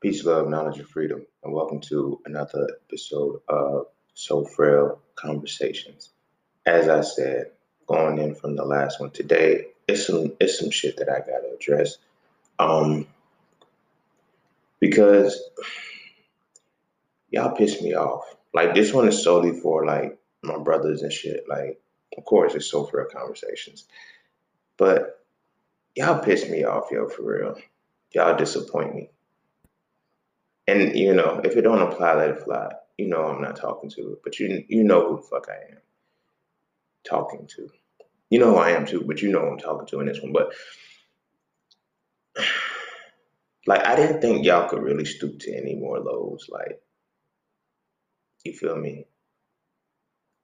Peace, love, knowledge, and freedom, and welcome to another episode of So Frail Conversations. As I said, going in from the last one today, it's some it's some shit that I gotta address. Um, because y'all piss me off. Like this one is solely for like my brothers and shit. Like, of course, it's so frail conversations, but y'all piss me off, yo, for real. Y'all disappoint me. And you know, if it don't apply, let it fly. You know I'm not talking to it, but you you know who the fuck I am talking to. You know who I am too, but you know who I'm talking to in this one. But like I didn't think y'all could really stoop to any more lows. Like, you feel me?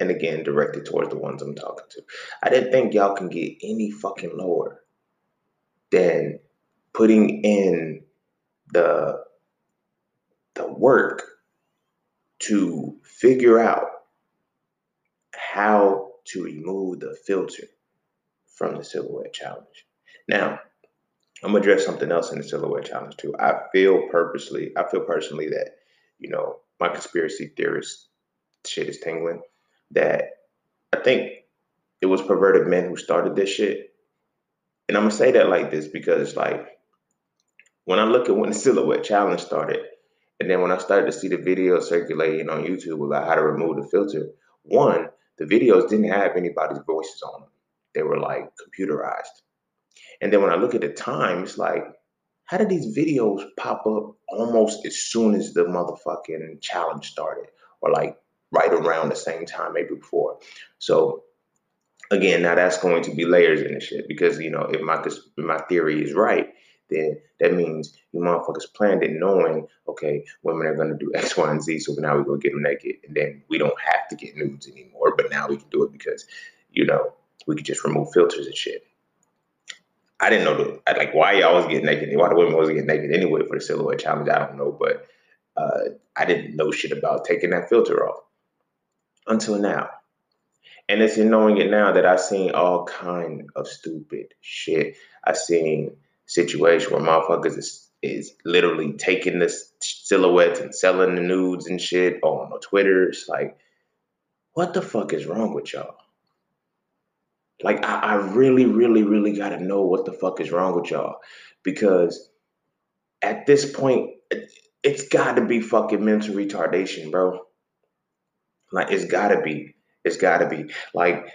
And again, directed towards the ones I'm talking to. I didn't think y'all can get any fucking lower than putting in the the work to figure out how to remove the filter from the silhouette challenge. Now, I'm gonna address something else in the silhouette challenge too. I feel purposely, I feel personally that, you know, my conspiracy theorist shit is tingling. That I think it was perverted men who started this shit. And I'm gonna say that like this because like when I look at when the silhouette challenge started, and then when I started to see the videos circulating on YouTube about how to remove the filter, one, the videos didn't have anybody's voices on them. They were like computerized. And then when I look at the time, it's like, how did these videos pop up almost as soon as the motherfucking challenge started? Or like right around the same time, maybe before. So again, now that's going to be layers in the shit because you know if my if my theory is right, then that means you motherfuckers planned it knowing, okay, women are gonna do X, Y, and Z, so now we're gonna get them naked, and then we don't have to get nudes anymore, but now we can do it because, you know, we could just remove filters and shit. I didn't know the like why y'all was getting naked, why the women was getting naked anyway for the silhouette challenge. I don't know, but uh, I didn't know shit about taking that filter off until now. And it's in knowing it now that I've seen all kind of stupid shit. I've seen situation where motherfuckers is, is literally taking the silhouettes and selling the nudes and shit on Twitter. It's like, what the fuck is wrong with y'all? Like, I, I really, really, really got to know what the fuck is wrong with y'all. Because at this point, it's got to be fucking mental retardation, bro. Like, it's got to be. It's got to be. Like,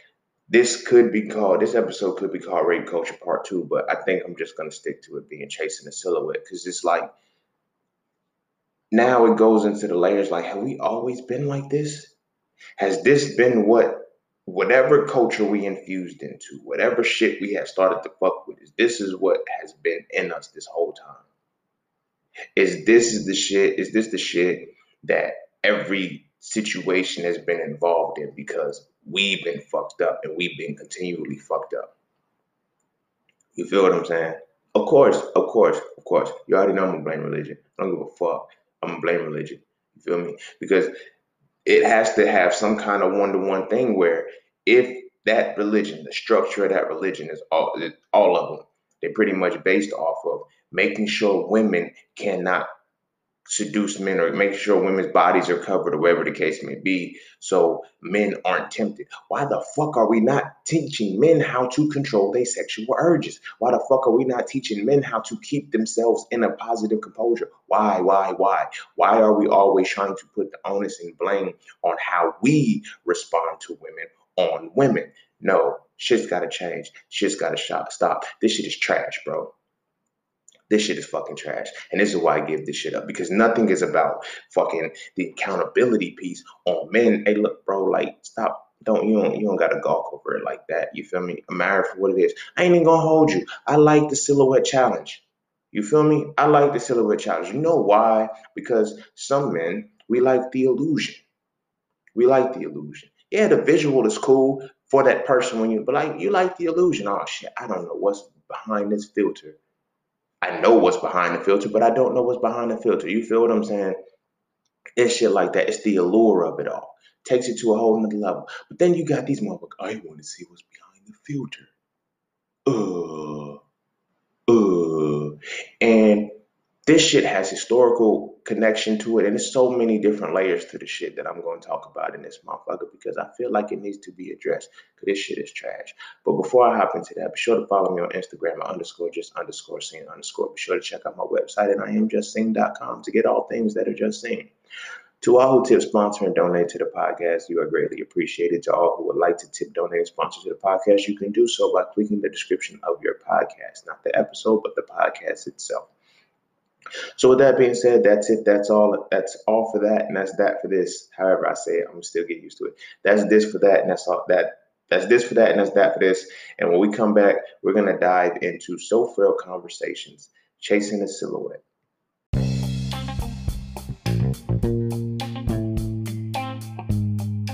this could be called this episode could be called rape culture part two but i think i'm just going to stick to it being chasing the silhouette because it's like now it goes into the layers like have we always been like this? Has this been what whatever culture we infused into whatever shit we have started to fuck with is this is what has been in us this whole time? Is this is the shit is this the shit that every situation has been involved in? Because we've been fucked up and we've been continually fucked up. You feel what I'm saying? Of course, of course, of course. You already know I'm gonna blame religion. I don't give a fuck. I'm gonna blame religion. You feel me? Because it has to have some kind of one-to-one thing where if that religion, the structure of that religion is all all of them, they're pretty much based off of making sure women cannot seduce men or make sure women's bodies are covered or whatever the case may be so men aren't tempted. Why the fuck are we not teaching men how to control their sexual urges? Why the fuck are we not teaching men how to keep themselves in a positive composure? Why, why, why? Why are we always trying to put the onus and blame on how we respond to women on women? No, shit's gotta change. Shit's gotta stop. This shit is trash, bro this shit is fucking trash. And this is why I give this shit up because nothing is about fucking the accountability piece on men. Hey, look, bro, like stop. Don't you don't you don't gotta gawk over it like that. You feel me? I'm married for what it is. I ain't even gonna hold you. I like the silhouette challenge. You feel me? I like the silhouette challenge. You know why? Because some men we like the illusion. We like the illusion. Yeah, the visual is cool for that person when you, but like you like the illusion. Oh shit, I don't know what's behind this filter I know what's behind the filter, but I don't know what's behind the filter. You feel what I'm saying? It's shit like that. It's the allure of it all. Takes it to a whole nother level. But then you got these motherfuckers. I want to see what's behind the filter. Uh, uh. And this shit has historical connection to it, and there's so many different layers to the shit that I'm going to talk about in this motherfucker because I feel like it needs to be addressed because this shit is trash. But before I hop into that, be sure to follow me on Instagram at underscore just underscore cine underscore. Be sure to check out my website at iamjustcine.com to get all things that are just seen. To all who tip, sponsor, and donate to the podcast, you are greatly appreciated. To all who would like to tip, donate, and sponsor to the podcast, you can do so by clicking the description of your podcast, not the episode, but the podcast itself. So with that being said, that's it. That's all. That's all for that, and that's that for this. However, I say it, I'm still getting used to it. That's this for that, and that's all that. That's this for that, and that's that for this. And when we come back, we're gonna dive into so frail conversations, chasing the silhouette.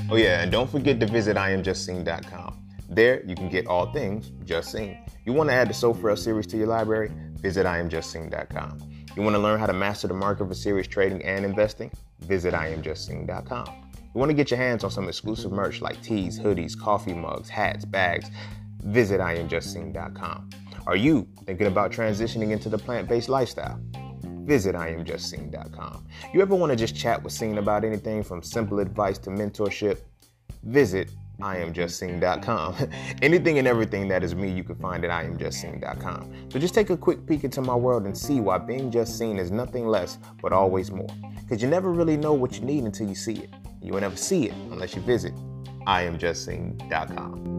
Oh yeah, and don't forget to visit IamJustCine.com. There, you can get all things Just Cine. You want to add the So Frail series to your library? Visit IamJustCine.com. You want to learn how to master the market for serious trading and investing? Visit IamJustCine.com. You want to get your hands on some exclusive merch like tees, hoodies, coffee mugs, hats, bags? Visit IamJustCine.com. Are you thinking about transitioning into the plant based lifestyle? Visit IamJustCine.com. You ever want to just chat with Cine about anything from simple advice to mentorship? Visit IamJustCine.com. Anything and everything that is me, you can find at IamJustCine.com. So just take a quick peek into my world and see why being just seen is nothing less but always more. Because you never really know what you need until you see it. You will never see it unless you visit IamJustCine.com.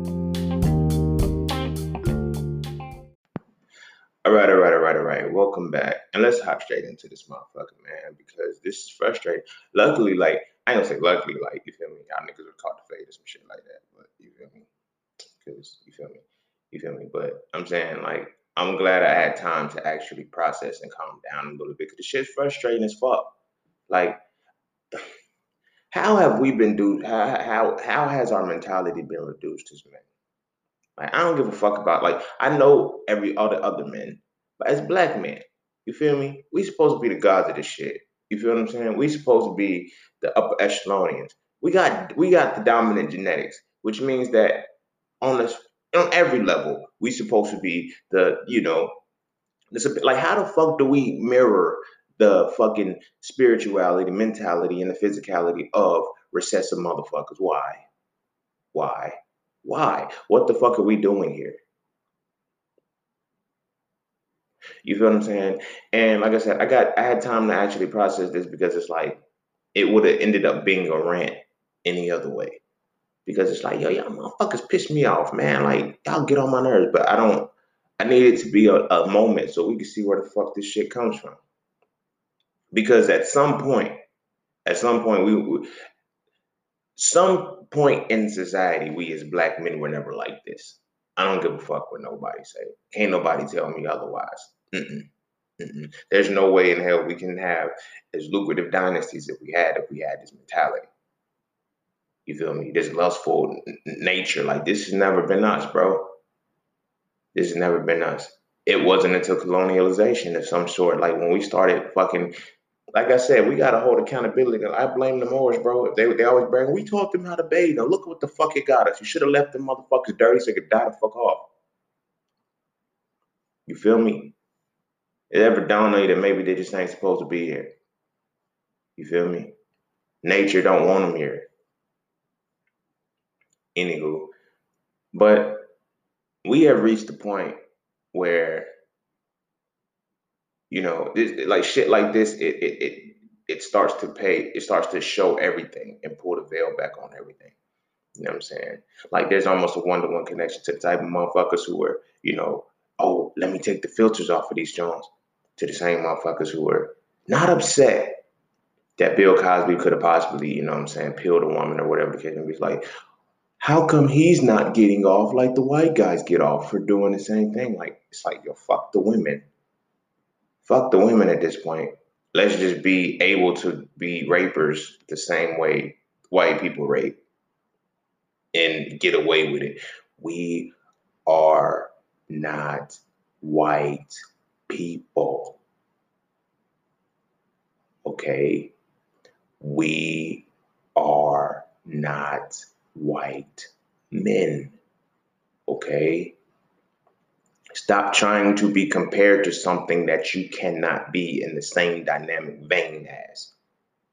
All right, all right, all right, all right. Welcome back. And let's hop straight into this motherfucker, man, because this is frustrating. Luckily, like, I gonna say luckily, like you feel me, y'all niggas were caught the fade or some shit like that. But you feel me? Cause you feel me, you feel me. But I'm saying like I'm glad I had time to actually process and calm down a little bit. Cause the shit's frustrating as fuck. Like, how have we been do? How how how has our mentality been reduced as men? Like I don't give a fuck about like I know every other other men, but as black men, you feel me? We supposed to be the gods of this shit. You feel what I'm saying? We supposed to be the upper echelonians. We got we got the dominant genetics, which means that on this on every level, we supposed to be the you know, this like how the fuck do we mirror the fucking spirituality, mentality, and the physicality of recessive motherfuckers? Why? Why? Why? What the fuck are we doing here? You feel what I'm saying? And like I said, I got I had time to actually process this because it's like it would have ended up being a rant any other way. Because it's like, yo, y'all motherfuckers piss me off, man. Like, y'all get on my nerves. But I don't, I need it to be a, a moment so we can see where the fuck this shit comes from. Because at some point, at some point, we, we some point in society, we as black men were never like this. I don't give a fuck what nobody say. Can't nobody tell me otherwise. Mm-mm. Mm-mm. There's no way in hell we can have as lucrative dynasties if we had if we had this mentality. You feel me? This lustful n- nature, like this has never been us, bro. This has never been us. It wasn't until colonialization of some sort, like when we started fucking. Like I said, we gotta hold accountability. I blame the Moors, bro. They they always bring, we taught them how to bathe. Now look what the fuck it got us. You should have left them motherfuckers dirty so they could die the fuck off. You feel me? It ever dawned on you that maybe they just ain't supposed to be here? You feel me? Nature don't want them here. Anywho, but we have reached the point where you know this like shit like this it it it it starts to pay it starts to show everything and pull the veil back on everything you know what i'm saying like there's almost a one-to-one connection to the type of motherfuckers who are you know oh let me take the filters off of these joints to the same motherfuckers who were not upset that Bill Cosby could have possibly, you know what I'm saying, peeled a woman or whatever the case may be. Like, how come he's not getting off like the white guys get off for doing the same thing? Like, it's like, yo, fuck the women. Fuck the women at this point. Let's just be able to be rapers the same way white people rape and get away with it. We are not white people. Okay? We are not white men. Okay? Stop trying to be compared to something that you cannot be in the same dynamic vein as.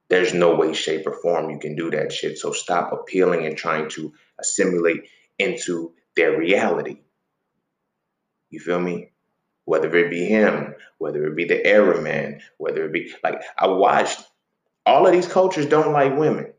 There's no way, shape, or form you can do that shit. So stop appealing and trying to assimilate into their reality. You feel me? Whether it be him, whether it be the Arab man, whether it be like I watched all of these cultures don't like women.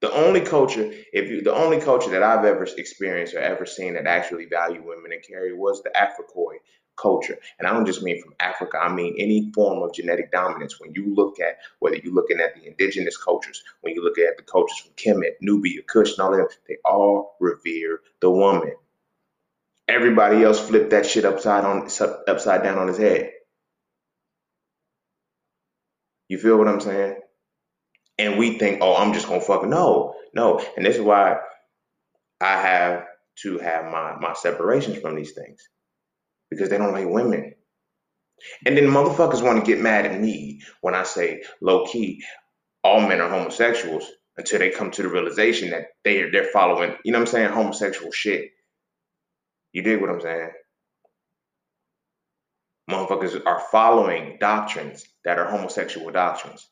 The only culture, if you, the only culture that I've ever experienced or ever seen that actually value women and carry was the Africoid culture. And I don't just mean from Africa, I mean any form of genetic dominance. When you look at whether you're looking at the indigenous cultures, when you look at the cultures from Kemet, Nubia, Kush, and all of them, they all revere the woman. Everybody else flipped that shit upside on upside down on his head. You feel what I'm saying? and we think, oh, I'm just gonna fuck. No, no, and this is why I have to have my my separations from these things because they don't like women. And then motherfuckers want to get mad at me when I say low key, all men are homosexuals until they come to the realization that they are they're following, you know what I'm saying, homosexual shit. You dig what I'm saying? Motherfuckers are following doctrines that are homosexual doctrines.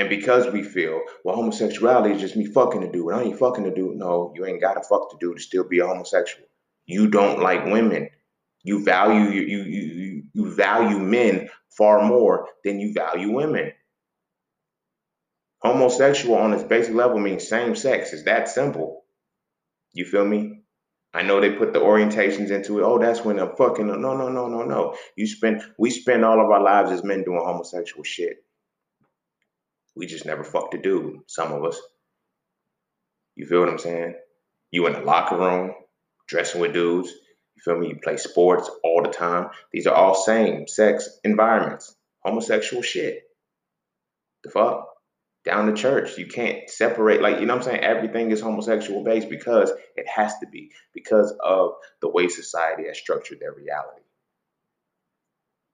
And because we feel, well, homosexuality is just me fucking a dude. I ain't fucking a dude. No, you ain't got to fuck the dude to still be a homosexual. You don't like women. You value you you you you value men far more than you value women. Homosexual on its basic level means same sex. It's that simple. You feel me? I know they put the orientations into it. Oh, that's when I'm fucking. No, no, no, no, no. You spend we spend all of our lives as men doing homosexual shit. We just never fucked a dude, some of us. You feel what I'm saying? You in the locker room, dressing with dudes. You feel me? You play sports all the time. These are all same sex environments. Homosexual shit. The fuck? Down the church. You can't separate, like, you know I'm saying? Everything is homosexual based because it has to be, because of the way society has structured their reality.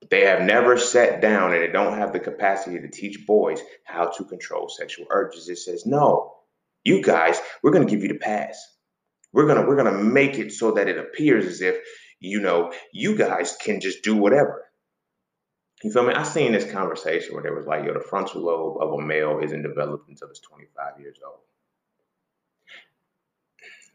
They have never sat down and they don't have the capacity to teach boys how to control sexual urges. It says, no, you guys, we're to give you the pass. We're to we're to make it so that it appears as if, you know, you guys can just do whatever. You feel me? I seen this conversation where there was like, yo, the frontal lobe of a male isn't developed until it's 25 years old.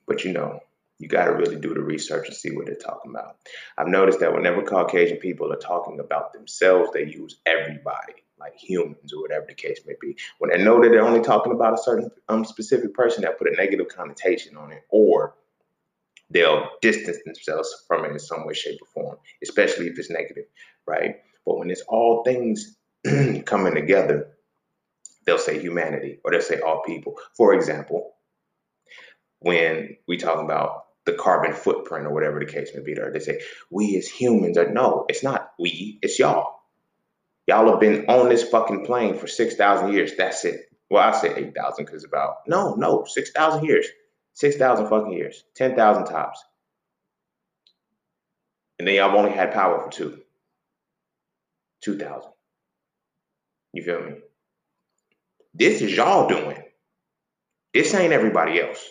But you know, you got to really do the research and see what they're talking about. I've noticed that whenever Caucasian people are talking about themselves, they use everybody, like humans or whatever the case may be. When they know that they're only talking about a certain um, specific person, they'll put a negative connotation on it, or they'll distance themselves from it in some way, shape, or form, especially if it's negative, right? But when it's all things coming together, they'll say humanity or they'll say all people. For example, when we talk about the carbon footprint or whatever the case may be. There, they say we as humans are no, it's not we, it's y'all. Y'all have been on this fucking plane for six thousand years. That's it. Well, I say eight thousand because about no, no, six thousand years, six thousand fucking years, ten thousand tops, and then y'all only had power for two, two thousand. You feel me? This is y'all doing. This ain't everybody else.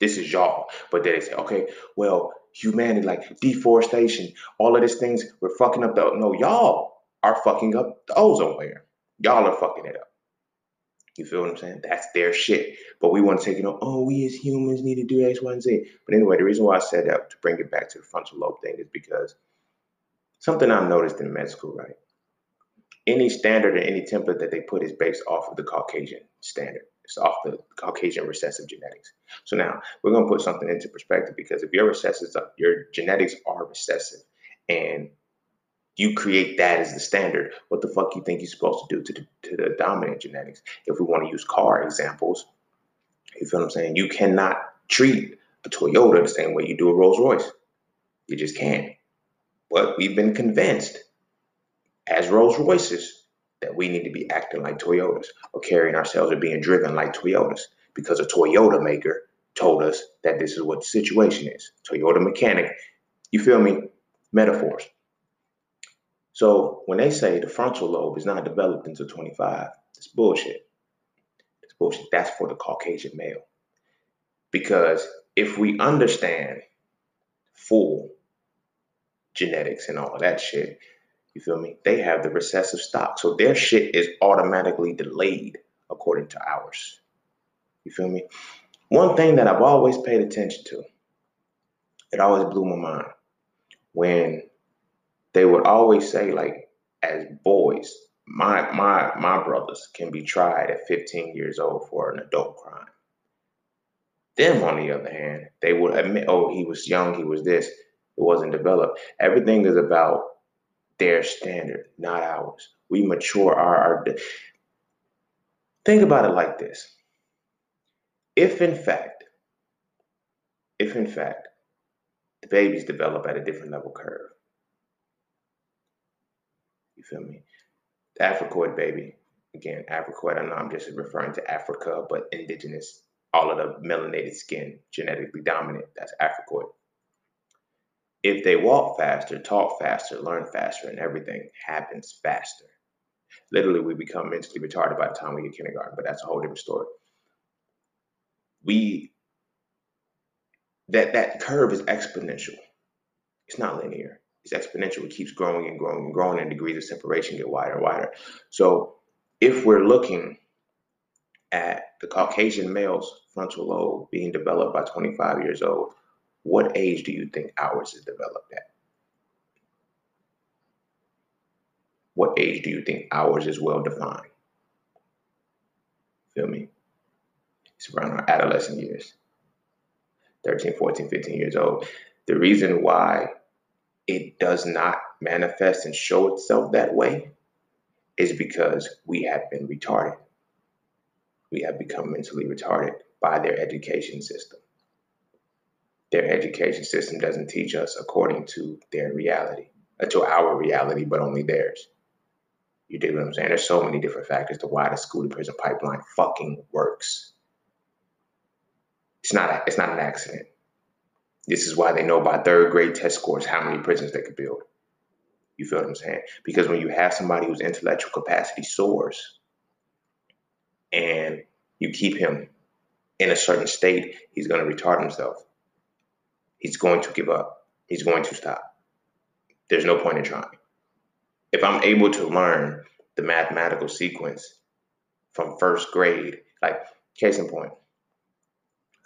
This is y'all. But then they say, okay, well, humanity, like deforestation, all of these things, we're fucking up the no, y'all are fucking up the ozone layer. Y'all are fucking it up. You feel what I'm saying? That's their shit. But we want to take it on, oh, we as humans need to do X, Y, and Z. But anyway, the reason why I said that to bring it back to the frontal lobe thing is because something I've noticed in med school, right? Any standard or any template that they put is based off of the Caucasian standard. It's off the Caucasian recessive genetics. So now we're going to put something into perspective because if your recessive, your genetics are recessive, and you create that as the standard, what the fuck you think you're supposed to do to the, to the dominant genetics? If we want to use car examples, you feel what I'm saying? You cannot treat a Toyota the same way you do a Rolls Royce. You just can't. But we've been convinced as Rolls Royces that we need to be acting like Toyotas or carrying ourselves or being driven like Toyotas because a Toyota maker told us that this is what the situation is. Toyota mechanic, you feel me? Metaphors. So when they say the frontal lobe is not developed until 25, it's bullshit. It's bullshit. That's for the Caucasian male. Because if we understand full genetics and all of that shit. You feel me? They have the recessive stock. So their shit is automatically delayed according to ours. You feel me? One thing that I've always paid attention to, it always blew my mind when they would always say, like, as boys, my my my brothers can be tried at 15 years old for an adult crime. Them, on the other hand, they would admit, oh, he was young, he was this, it wasn't developed. Everything is about their standard, not ours. We mature our, our think about it like this. If in fact, if in fact, the babies develop at a different level curve. You feel me? The Africoid baby, again, Africoid, I know I'm just referring to Africa, but indigenous, all of the melanated skin, genetically dominant, that's Africoid if they walk faster, talk faster, learn faster, and everything happens faster. Literally, we become mentally retarded by the time we get kindergarten, but that's a whole different story. We that that curve is exponential. It's not linear. It's exponential. It keeps growing and growing and growing, and degrees of separation get wider and wider. So, if we're looking at the Caucasian male's frontal lobe being developed by 25 years old, what age do you think ours is developed at? What age do you think ours is well defined? Feel me? It's around our adolescent years 13, 14, 15 years old. The reason why it does not manifest and show itself that way is because we have been retarded. We have become mentally retarded by their education system their education system doesn't teach us according to their reality, uh, to our reality, but only theirs. You dig what I'm saying? There's so many different factors to why the school to prison pipeline fucking works. It's not a, it's not an accident. This is why they know by third grade test scores how many prisons they could build. You feel what I'm saying? Because when you have somebody whose intellectual capacity soars and you keep him in a certain state, he's going to retard himself he's going to give up. He's going to stop. There's no point in trying. If I'm able to learn the mathematical sequence from first grade, like case in point,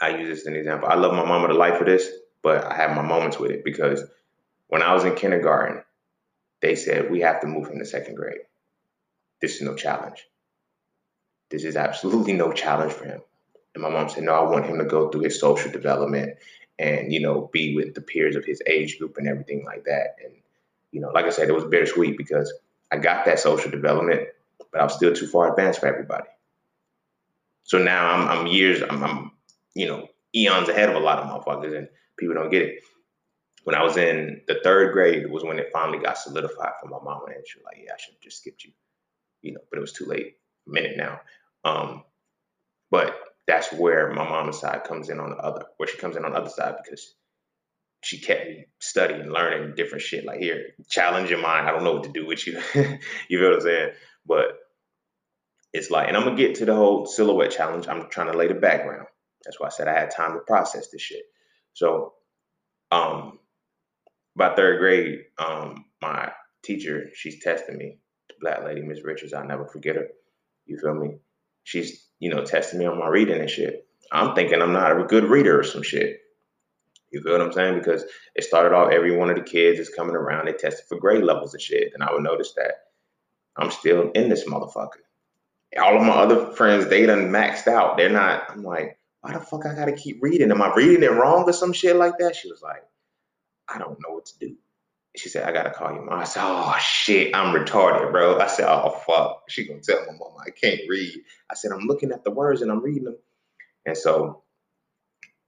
I use this as an example. I love my mama to life for this, but I have my moments with it because when I was in kindergarten, they said we have to move him to second grade. This is no challenge. This is absolutely no challenge for him. And my mom said, no, I want him to go through his social development and you know be with the peers of his age group and everything like that. And you know like i said it was bittersweet because i got that social development but i was still too far advanced for everybody. So now i'm, I'm years I'm, I'm you know eons ahead of a lot of motherfuckers and people don't get it. When i was in the third grade was when it finally got solidified for my mom and she was like yeah i should have just skipped you you know but it was too late. A minute now. Um but that's where my mom's side comes in on the other, where she comes in on the other side because she kept me studying, learning different shit. Like here, challenge your mind. I don't know what to do with you. you feel what I'm saying? But it's like, and I'm gonna get to the whole silhouette challenge. I'm trying to lay the background. That's why I said I had time to process this shit. So, um, by third grade, um, my teacher, she's testing me. Black lady, Miss Richards, I'll never forget her. You feel me? She's you know, testing me on my reading and shit. I'm thinking I'm not a good reader or some shit. You feel what I'm saying? Because it started off every one of the kids is coming around, they tested for grade levels and shit. And I would notice that I'm still in this motherfucker. All of my other friends, they done maxed out. They're not, I'm like, why the fuck I gotta keep reading? Am I reading it wrong or some shit like that? She was like, I don't know what to do. She said, I gotta call your mom. I said, Oh shit, I'm retarded, bro. I said, Oh fuck. She gonna tell my mom I can't read. I said, I'm looking at the words and I'm reading them. And so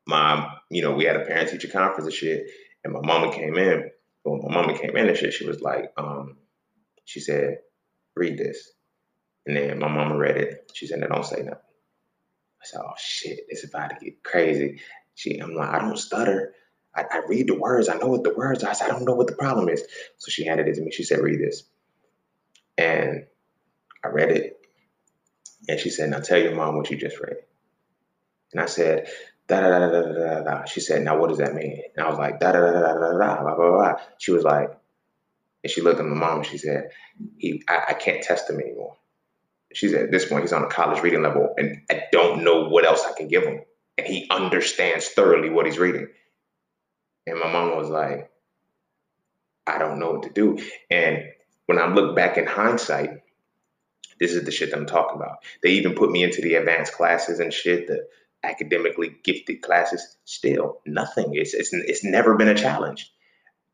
my, you know, we had a parent teacher conference and shit, and my mama came in. When my mama came in and shit, she was like, um, she said, read this. And then my mama read it. She said, no, don't say nothing. I said, oh shit, it's about to get crazy. She, I'm like, I don't stutter. I, I, read the words. I know what the words are. I said, I don't know what the problem is. So she handed it to me. She said, read this. And I read it. And she said, now tell your mom what you just read. And I said, da da da da da da da. She said, now what does that mean? And I was like, da da da da da da da. She was like, and she looked at my mom and she said, he, I, I can't test him anymore. She said, at this point, he's on a college reading level, and I don't know what else I can give him. And he understands thoroughly what he's reading. And my mom was like, I don't know what to do. And when I look back in hindsight, this is the shit that I'm talking about. They even put me into the advanced classes and shit, the academically gifted classes. Still, nothing. It's it's it's never been a challenge.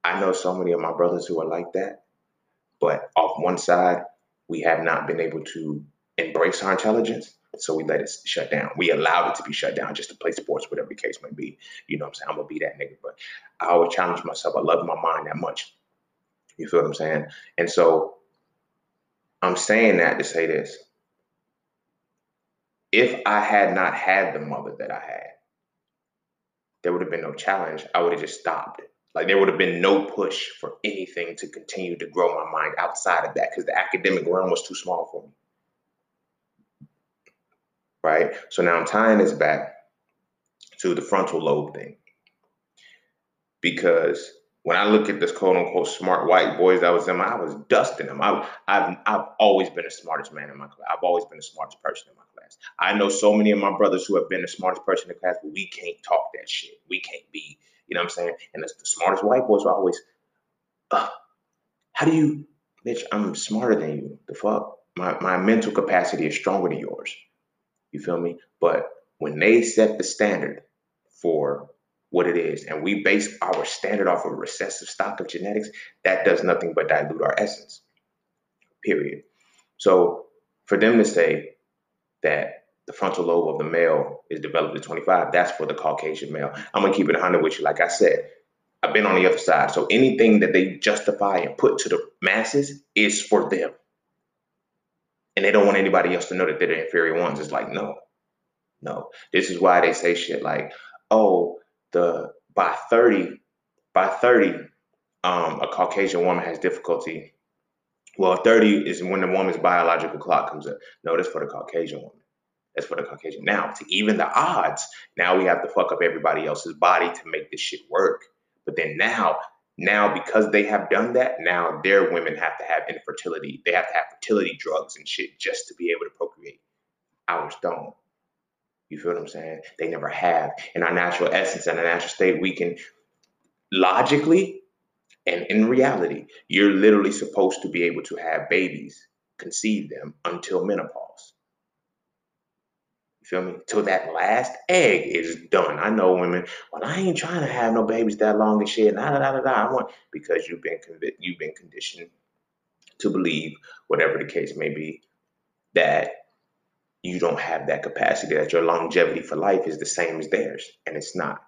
I know so many of my brothers who are like that, but off one side, we have not been able to embrace our intelligence. So we let it shut down. We allowed it to be shut down just to play sports, whatever the case may be. You know what I'm saying? I'm gonna be that nigga. But I always challenge myself. I love my mind that much. You feel what I'm saying? And so I'm saying that to say this. If I had not had the mother that I had, there would have been no challenge. I would have just stopped. Like there would have been no push for anything to continue to grow my mind outside of that because the academic realm was too small for me. Right? So now I'm tying this back to the frontal lobe thing. Because when I look at this quote unquote smart white boys that was in my, I was dusting them. I, have I've always been the smartest man in my class. I've always been the smartest person in my class. I know so many of my brothers who have been the smartest person in the class, but we can't talk that shit. We can't be, you know what I'm saying? And it's the smartest white boys are always, uh, how do you, bitch, I'm smarter than you. The fuck? My, my mental capacity is stronger than yours. You feel me? But when they set the standard for what it is, and we base our standard off of recessive stock of genetics, that does nothing but dilute our essence. Period. So for them to say that the frontal lobe of the male is developed at 25, that's for the Caucasian male. I'm gonna keep it 100 with you. Like I said, I've been on the other side. So anything that they justify and put to the masses is for them. And they don't want anybody else to know that they're the inferior ones. It's like, no, no. This is why they say shit like, oh, the by 30, by 30, um, a Caucasian woman has difficulty. Well, 30 is when the woman's biological clock comes up. No, that's for the Caucasian woman. That's for the Caucasian. Now, to even the odds, now we have to fuck up everybody else's body to make this shit work. But then now, now because they have done that, now their women have to have infertility. They have to have fertility drugs and shit just to be able to procreate. Ours don't. You feel what I'm saying? They never have. In our natural essence and our natural state, we can logically and in reality, you're literally supposed to be able to have babies, conceive them until menopause. You feel me? Till that last egg is done. I know women, well, I ain't trying to have no babies that long and shit. Nah, nah, nah, nah, I want because you've been conv- you've been conditioned to believe, whatever the case may be, that you don't have that capacity, that your longevity for life is the same as theirs. And it's not.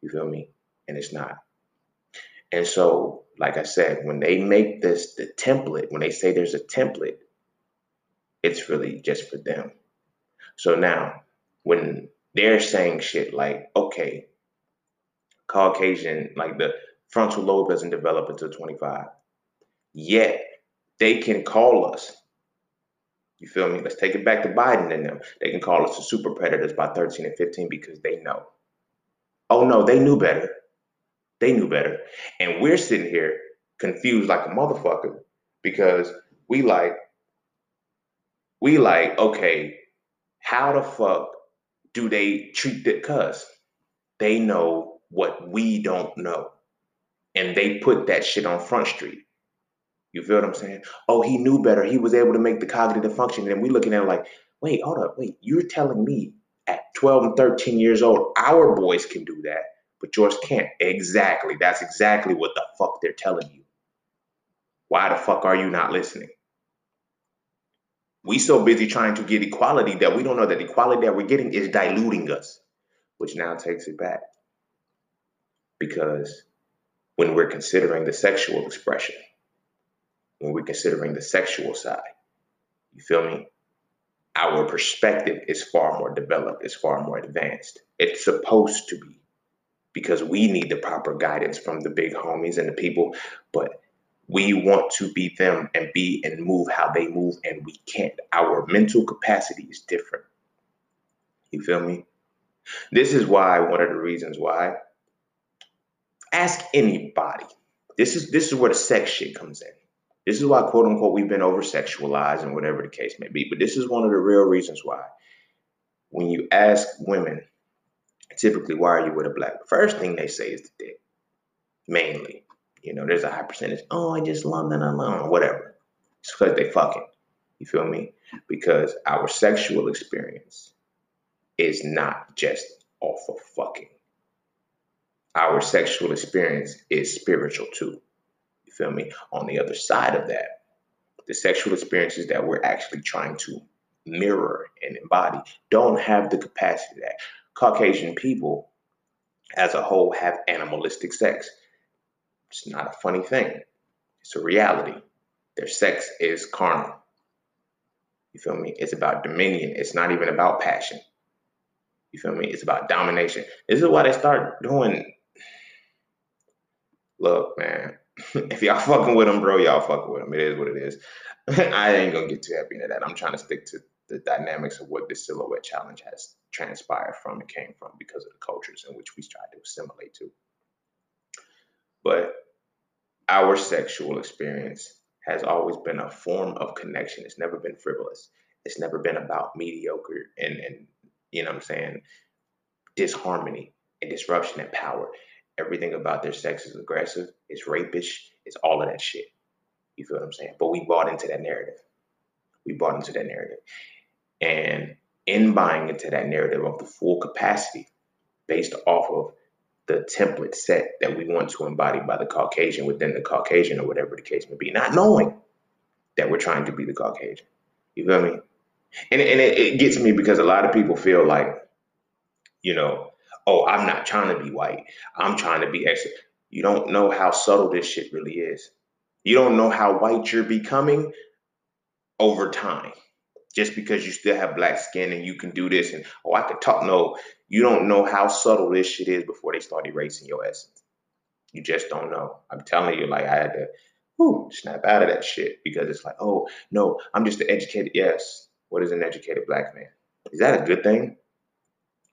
You feel me? And it's not. And so, like I said, when they make this the template, when they say there's a template, it's really just for them. So now, when they're saying shit like, okay, Caucasian, like the frontal lobe doesn't develop until 25, yet they can call us you feel me? Let's take it back to Biden and them. They can call us the super predators by 13 and 15 because they know. Oh no, they knew better. They knew better. And we're sitting here confused like a motherfucker because we like, we like, okay, how the fuck do they treat that? Cuz they know what we don't know. And they put that shit on Front Street. You feel what I'm saying? Oh, he knew better. He was able to make the cognitive function. And we looking at it like, wait, hold up, wait. You're telling me at 12 and 13 years old, our boys can do that, but yours can't. Exactly. That's exactly what the fuck they're telling you. Why the fuck are you not listening? We so busy trying to get equality that we don't know that equality that we're getting is diluting us, which now takes it back. Because when we're considering the sexual expression, when we're considering the sexual side. You feel me? Our perspective is far more developed, it's far more advanced. It's supposed to be because we need the proper guidance from the big homies and the people, but we want to be them and be and move how they move, and we can't. Our mental capacity is different. You feel me? This is why one of the reasons why. Ask anybody. This is this is where the sex shit comes in. This is why, quote unquote, we've been over sexualized and whatever the case may be. But this is one of the real reasons why. When you ask women, typically, why are you with a black? First thing they say is the dick, mainly. You know, there's a high percentage, oh, I just love that alone, whatever. It's because they fucking. You feel me? Because our sexual experience is not just off of fucking. Our sexual experience is spiritual too. You feel me? On the other side of that, the sexual experiences that we're actually trying to mirror and embody don't have the capacity that Caucasian people as a whole have animalistic sex. It's not a funny thing. It's a reality. Their sex is carnal. You feel me? It's about dominion. It's not even about passion. You feel me? It's about domination. This is why they start doing. Look, man, if y'all fucking with them, bro, y'all fucking with them. It is what it is. I ain't gonna get too happy into that. I'm trying to stick to the dynamics of what this silhouette challenge has transpired from and came from because of the cultures in which we try to assimilate to. But our sexual experience has always been a form of connection. It's never been frivolous. It's never been about mediocre and, and you know what I'm saying, disharmony and disruption and power. Everything about their sex is aggressive, it's rapish, it's all of that shit. You feel what I'm saying? But we bought into that narrative. We bought into that narrative. And in buying into that narrative of the full capacity based off of the template set that we want to embody by the Caucasian within the Caucasian or whatever the case may be, not knowing that we're trying to be the Caucasian. You feel me? And, and it, it gets me because a lot of people feel like, you know, oh, I'm not trying to be white. I'm trying to be extra. You don't know how subtle this shit really is. You don't know how white you're becoming over time just because you still have black skin and you can do this and oh I could talk. No, you don't know how subtle this shit is before they start erasing your essence. You just don't know. I'm telling you, like I had to whew, snap out of that shit because it's like, oh no, I'm just an educated. Yes, what is an educated black man? Is that a good thing?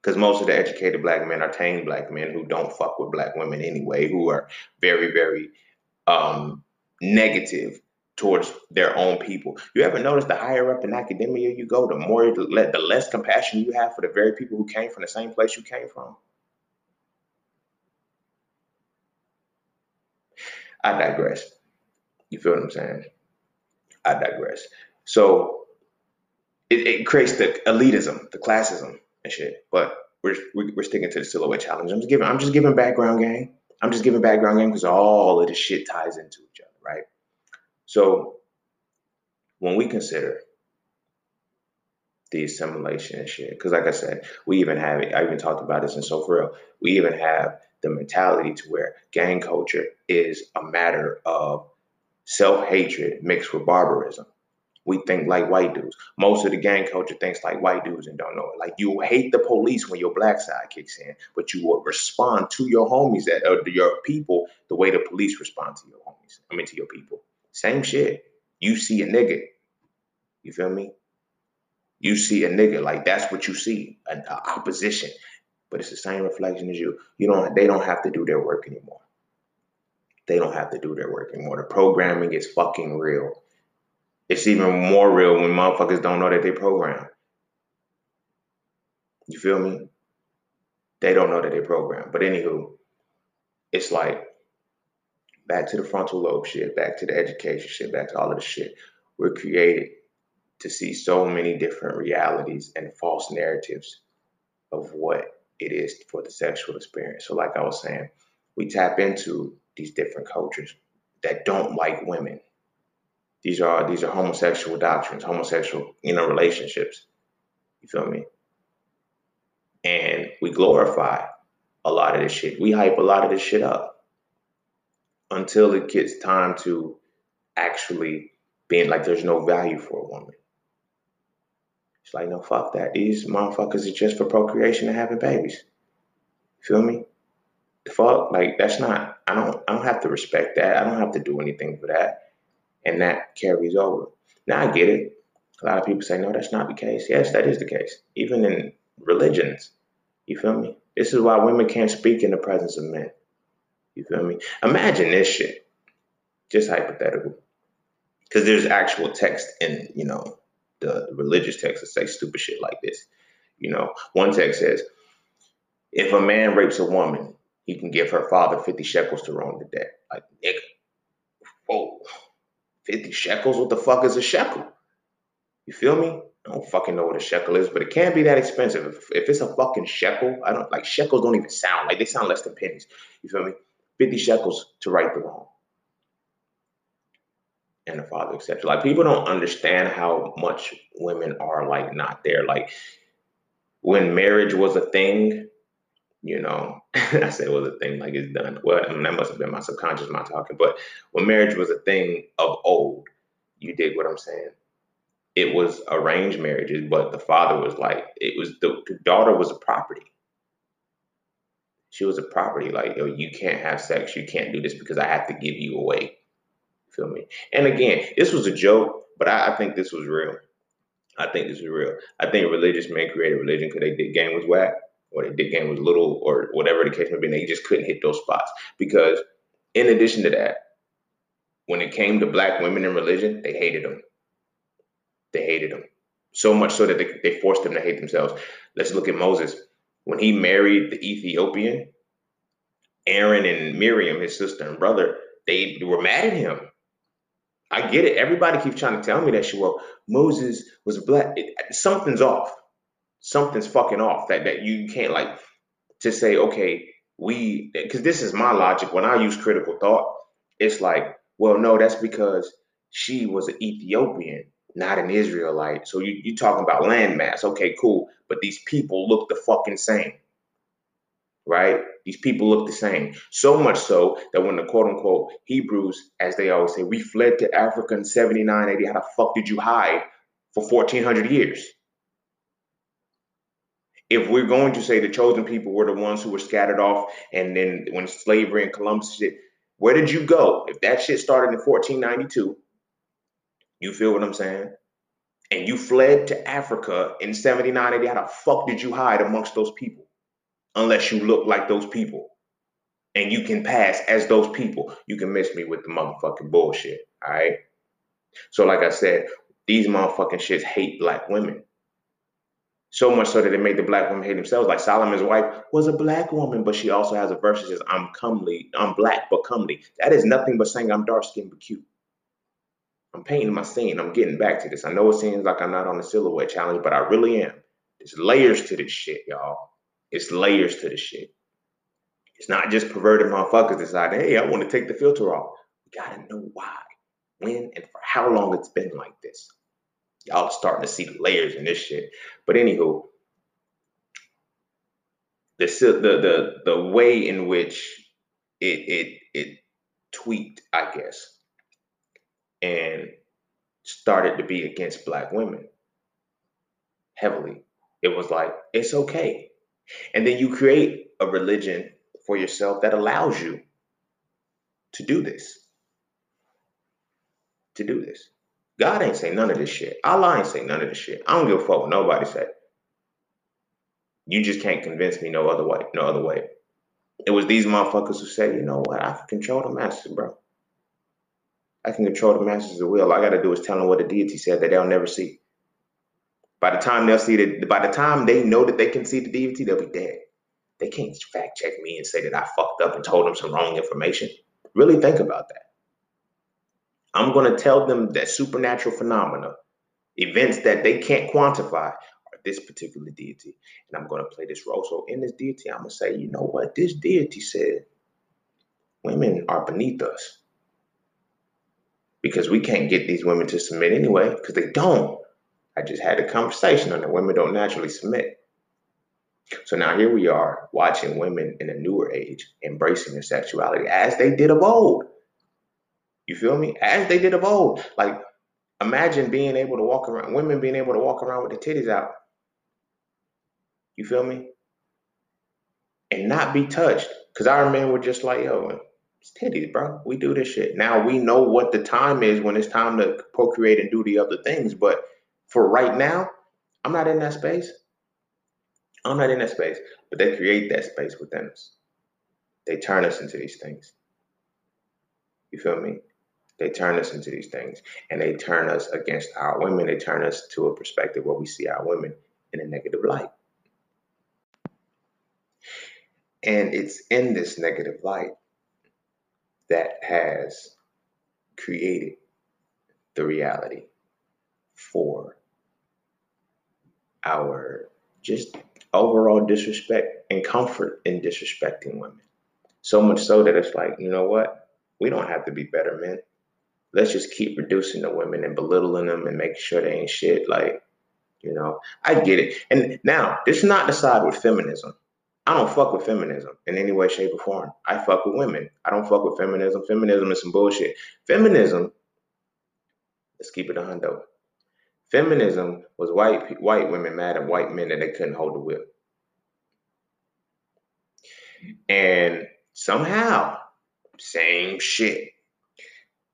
Because most of the educated black men are tame black men who don't fuck with black women anyway, who are very, very um, negative towards their own people. You ever notice the higher up in academia you go, the more the less compassion you have for the very people who came from the same place you came from? I digress. You feel what I'm saying? I digress. So it, it creates the elitism, the classism and shit. But we're, we're sticking to the silhouette challenge. I'm just giving I'm just giving background game. I'm just giving background game because all of this shit ties into each other, right? So when we consider the assimilation and shit, because like I said, we even have I even talked about this in So Frail. We even have the mentality to where gang culture is a matter of self-hatred mixed with barbarism. We think like white dudes. Most of the gang culture thinks like white dudes and don't know it. Like you hate the police when your black side kicks in, but you will respond to your homies that or your people the way the police respond to your homies. I mean to your people. Same shit. You see a nigga. You feel me? You see a nigga like that's what you see, an opposition. But it's the same reflection as you. You don't. They don't have to do their work anymore. They don't have to do their work anymore. The programming is fucking real. It's even more real when motherfuckers don't know that they program. You feel me? They don't know that they program. But anywho, it's like back to the frontal lobe shit, back to the education shit, back to all of the shit. We're created to see so many different realities and false narratives of what it is for the sexual experience. So, like I was saying, we tap into these different cultures that don't like women. These are these are homosexual doctrines, homosexual, you know, relationships. You feel me? And we glorify a lot of this shit. We hype a lot of this shit up until it gets time to actually being like there's no value for a woman. It's like, no, fuck that. These motherfuckers are just for procreation and having babies. feel me? The fuck? Like that's not I don't I don't have to respect that. I don't have to do anything for that. And that carries over. Now I get it. A lot of people say, no, that's not the case. Yes, that is the case. Even in religions, You feel me? This is why women can't speak in the presence of men. You feel me? Imagine this shit. Just hypothetical. Because there's actual text in, you know, the religious text that say stupid shit like this. You know, one text says, if a man rapes a woman, he can give her father 50 shekels to wrong the debt. Like, nigga, whoa, 50 shekels? What the fuck is a shekel? You feel me? I don't fucking know what a shekel is, but it can't be that expensive. If, if it's a fucking shekel, I don't like shekels don't even sound like they sound less than pennies. You feel me? 50 shekels to right the wrong. And the father accepts. Like people don't understand how much women are like not there. Like when marriage was a thing, you know, I say it was a thing like it's done. Well, I mean, that must have been my subconscious mind talking. But when marriage was a thing of old, you dig what I'm saying? It was arranged marriages, but the father was like, it was the, the daughter was a property. She was a property. Like, yo, you can't have sex. You can't do this because I have to give you away. Feel me? And again, this was a joke, but I, I think this was real. I think this is real. I think religious men created religion because they did game was whack, or they did game was little, or whatever the case may be. They just couldn't hit those spots because, in addition to that, when it came to black women in religion, they hated them. They hated them so much so that they, they forced them to hate themselves. Let's look at Moses when he married the Ethiopian. Aaron and Miriam, his sister and brother, they were mad at him I get it. Everybody keeps trying to tell me that shit. Well, Moses was black. It, something's off. Something's fucking off. That that you can't like to say, okay, we because this is my logic. When I use critical thought, it's like, well, no, that's because she was an Ethiopian, not an Israelite. So you you talking about landmass? Okay, cool. But these people look the fucking same right? These people look the same. So much so that when the quote unquote Hebrews, as they always say, we fled to Africa in 79 AD, how the fuck did you hide for 1400 years? If we're going to say the chosen people were the ones who were scattered off, and then when slavery and Columbus shit, where did you go? If that shit started in 1492, you feel what I'm saying? And you fled to Africa in 79 AD, how the fuck did you hide amongst those people? unless you look like those people. And you can pass as those people. You can miss me with the motherfucking bullshit. All right. So, like I said, these motherfucking shits hate black women. So much so that they made the black women hate themselves. Like Solomon's wife was a black woman, but she also has a verse that says, I'm comely, I'm black but comely. That is nothing but saying I'm dark skinned but cute. I'm painting my scene. I'm getting back to this. I know it seems like I'm not on the silhouette challenge, but I really am. There's layers to this shit, y'all. It's layers to this shit. It's not just perverted motherfuckers deciding, hey, I want to take the filter off. We gotta know why, when, and for how long it's been like this. Y'all are starting to see the layers in this shit. But anywho, the the the the way in which it it it tweaked, I guess, and started to be against black women heavily. It was like, it's okay. And then you create a religion for yourself that allows you to do this. To do this. God ain't say none of this shit. Allah ain't say none of this shit. I don't give a fuck what nobody say. You just can't convince me no other way. No other way. It was these motherfuckers who said, you know what, I can control the masses, bro. I can control the masses of will. All I gotta do is tell them what the deity said that they'll never see. By the time they'll see that, by the time they know that they can see the deity, they'll be dead. They can't fact check me and say that I fucked up and told them some wrong information. Really think about that. I'm going to tell them that supernatural phenomena, events that they can't quantify, are this particular deity. And I'm going to play this role. So in this deity, I'm going to say, you know what? This deity said women are beneath us because we can't get these women to submit anyway because they don't. I just had a conversation on that women don't naturally submit. So now here we are watching women in a newer age embracing their sexuality as they did of old. You feel me? As they did of old. Like imagine being able to walk around, women being able to walk around with the titties out. You feel me? And not be touched. Because our men were just like, yo, it's titties, bro. We do this shit. Now we know what the time is when it's time to procreate and do the other things, but for right now, I'm not in that space. I'm not in that space, but they create that space within us. They turn us into these things. You feel me? They turn us into these things and they turn us against our women. They turn us to a perspective where we see our women in a negative light. And it's in this negative light that has created the reality for our just overall disrespect and comfort in disrespecting women. So much so that it's like, you know what? We don't have to be better men. Let's just keep reducing the women and belittling them and making sure they ain't shit. Like, you know, I get it. And now, this is not the side with feminism. I don't fuck with feminism in any way, shape, or form. I fuck with women. I don't fuck with feminism. Feminism is some bullshit. Feminism, let's keep it a hundo. Feminism was white white women mad at white men that they couldn't hold the whip. And somehow, same shit.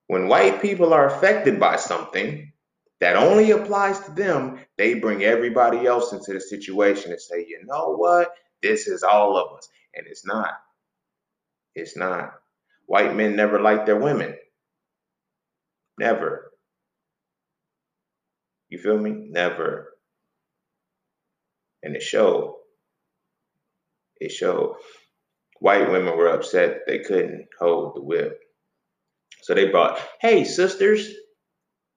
When white people are affected by something that only applies to them, they bring everybody else into the situation and say, you know what? This is all of us. And it's not. It's not. White men never like their women. Never. You feel me? Never. And it showed. It showed. White women were upset they couldn't hold the whip. So they brought, hey, sisters,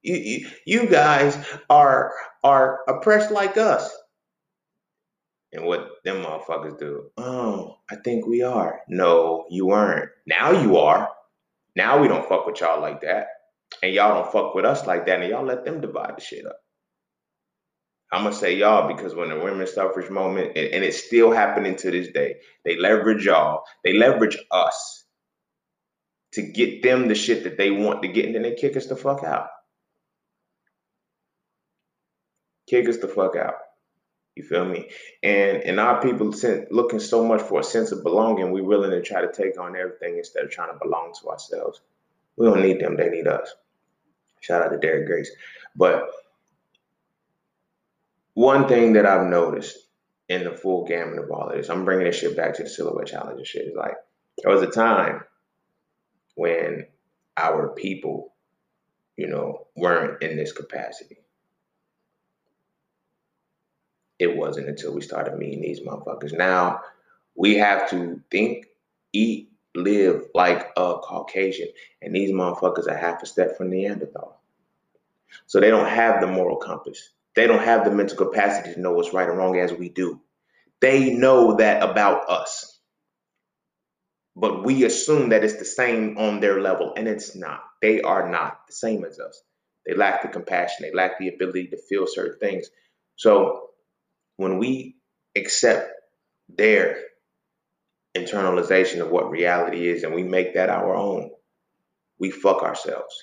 you, you, you guys are are oppressed like us. And what them motherfuckers do? Oh, I think we are. No, you weren't. Now you are. Now we don't fuck with y'all like that. And y'all don't fuck with us like that. And y'all let them divide the shit up. I'm gonna say y'all because when the women's suffrage moment, and, and it's still happening to this day, they leverage y'all, they leverage us to get them the shit that they want to get, and then they kick us the fuck out. Kick us the fuck out. You feel me? And and our people looking so much for a sense of belonging, we willing to try to take on everything instead of trying to belong to ourselves. We don't need them; they need us. Shout out to Derek Grace. But one thing that I've noticed in the full gamut of all of this, I'm bringing this shit back to the silhouette challenge and shit. Is like there was a time when our people, you know, weren't in this capacity. It wasn't until we started meeting these motherfuckers. Now we have to think, eat, live like a Caucasian. And these motherfuckers are half a step from Neanderthal. So they don't have the moral compass. They don't have the mental capacity to know what's right and wrong as we do. They know that about us. But we assume that it's the same on their level, and it's not. They are not the same as us. They lack the compassion, they lack the ability to feel certain things. So when we accept their internalization of what reality is and we make that our own, we fuck ourselves.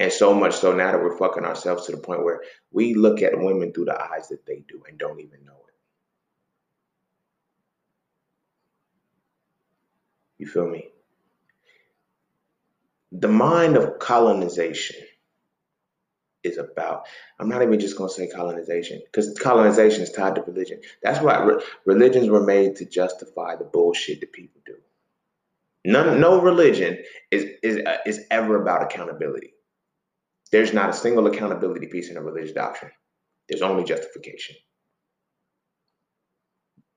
And so much so now that we're fucking ourselves to the point where we look at women through the eyes that they do and don't even know it. You feel me? The mind of colonization is about. I'm not even just going to say colonization because colonization is tied to religion. That's why re- religions were made to justify the bullshit that people do. None, no religion is is uh, is ever about accountability. There's not a single accountability piece in a religious doctrine. There's only justification.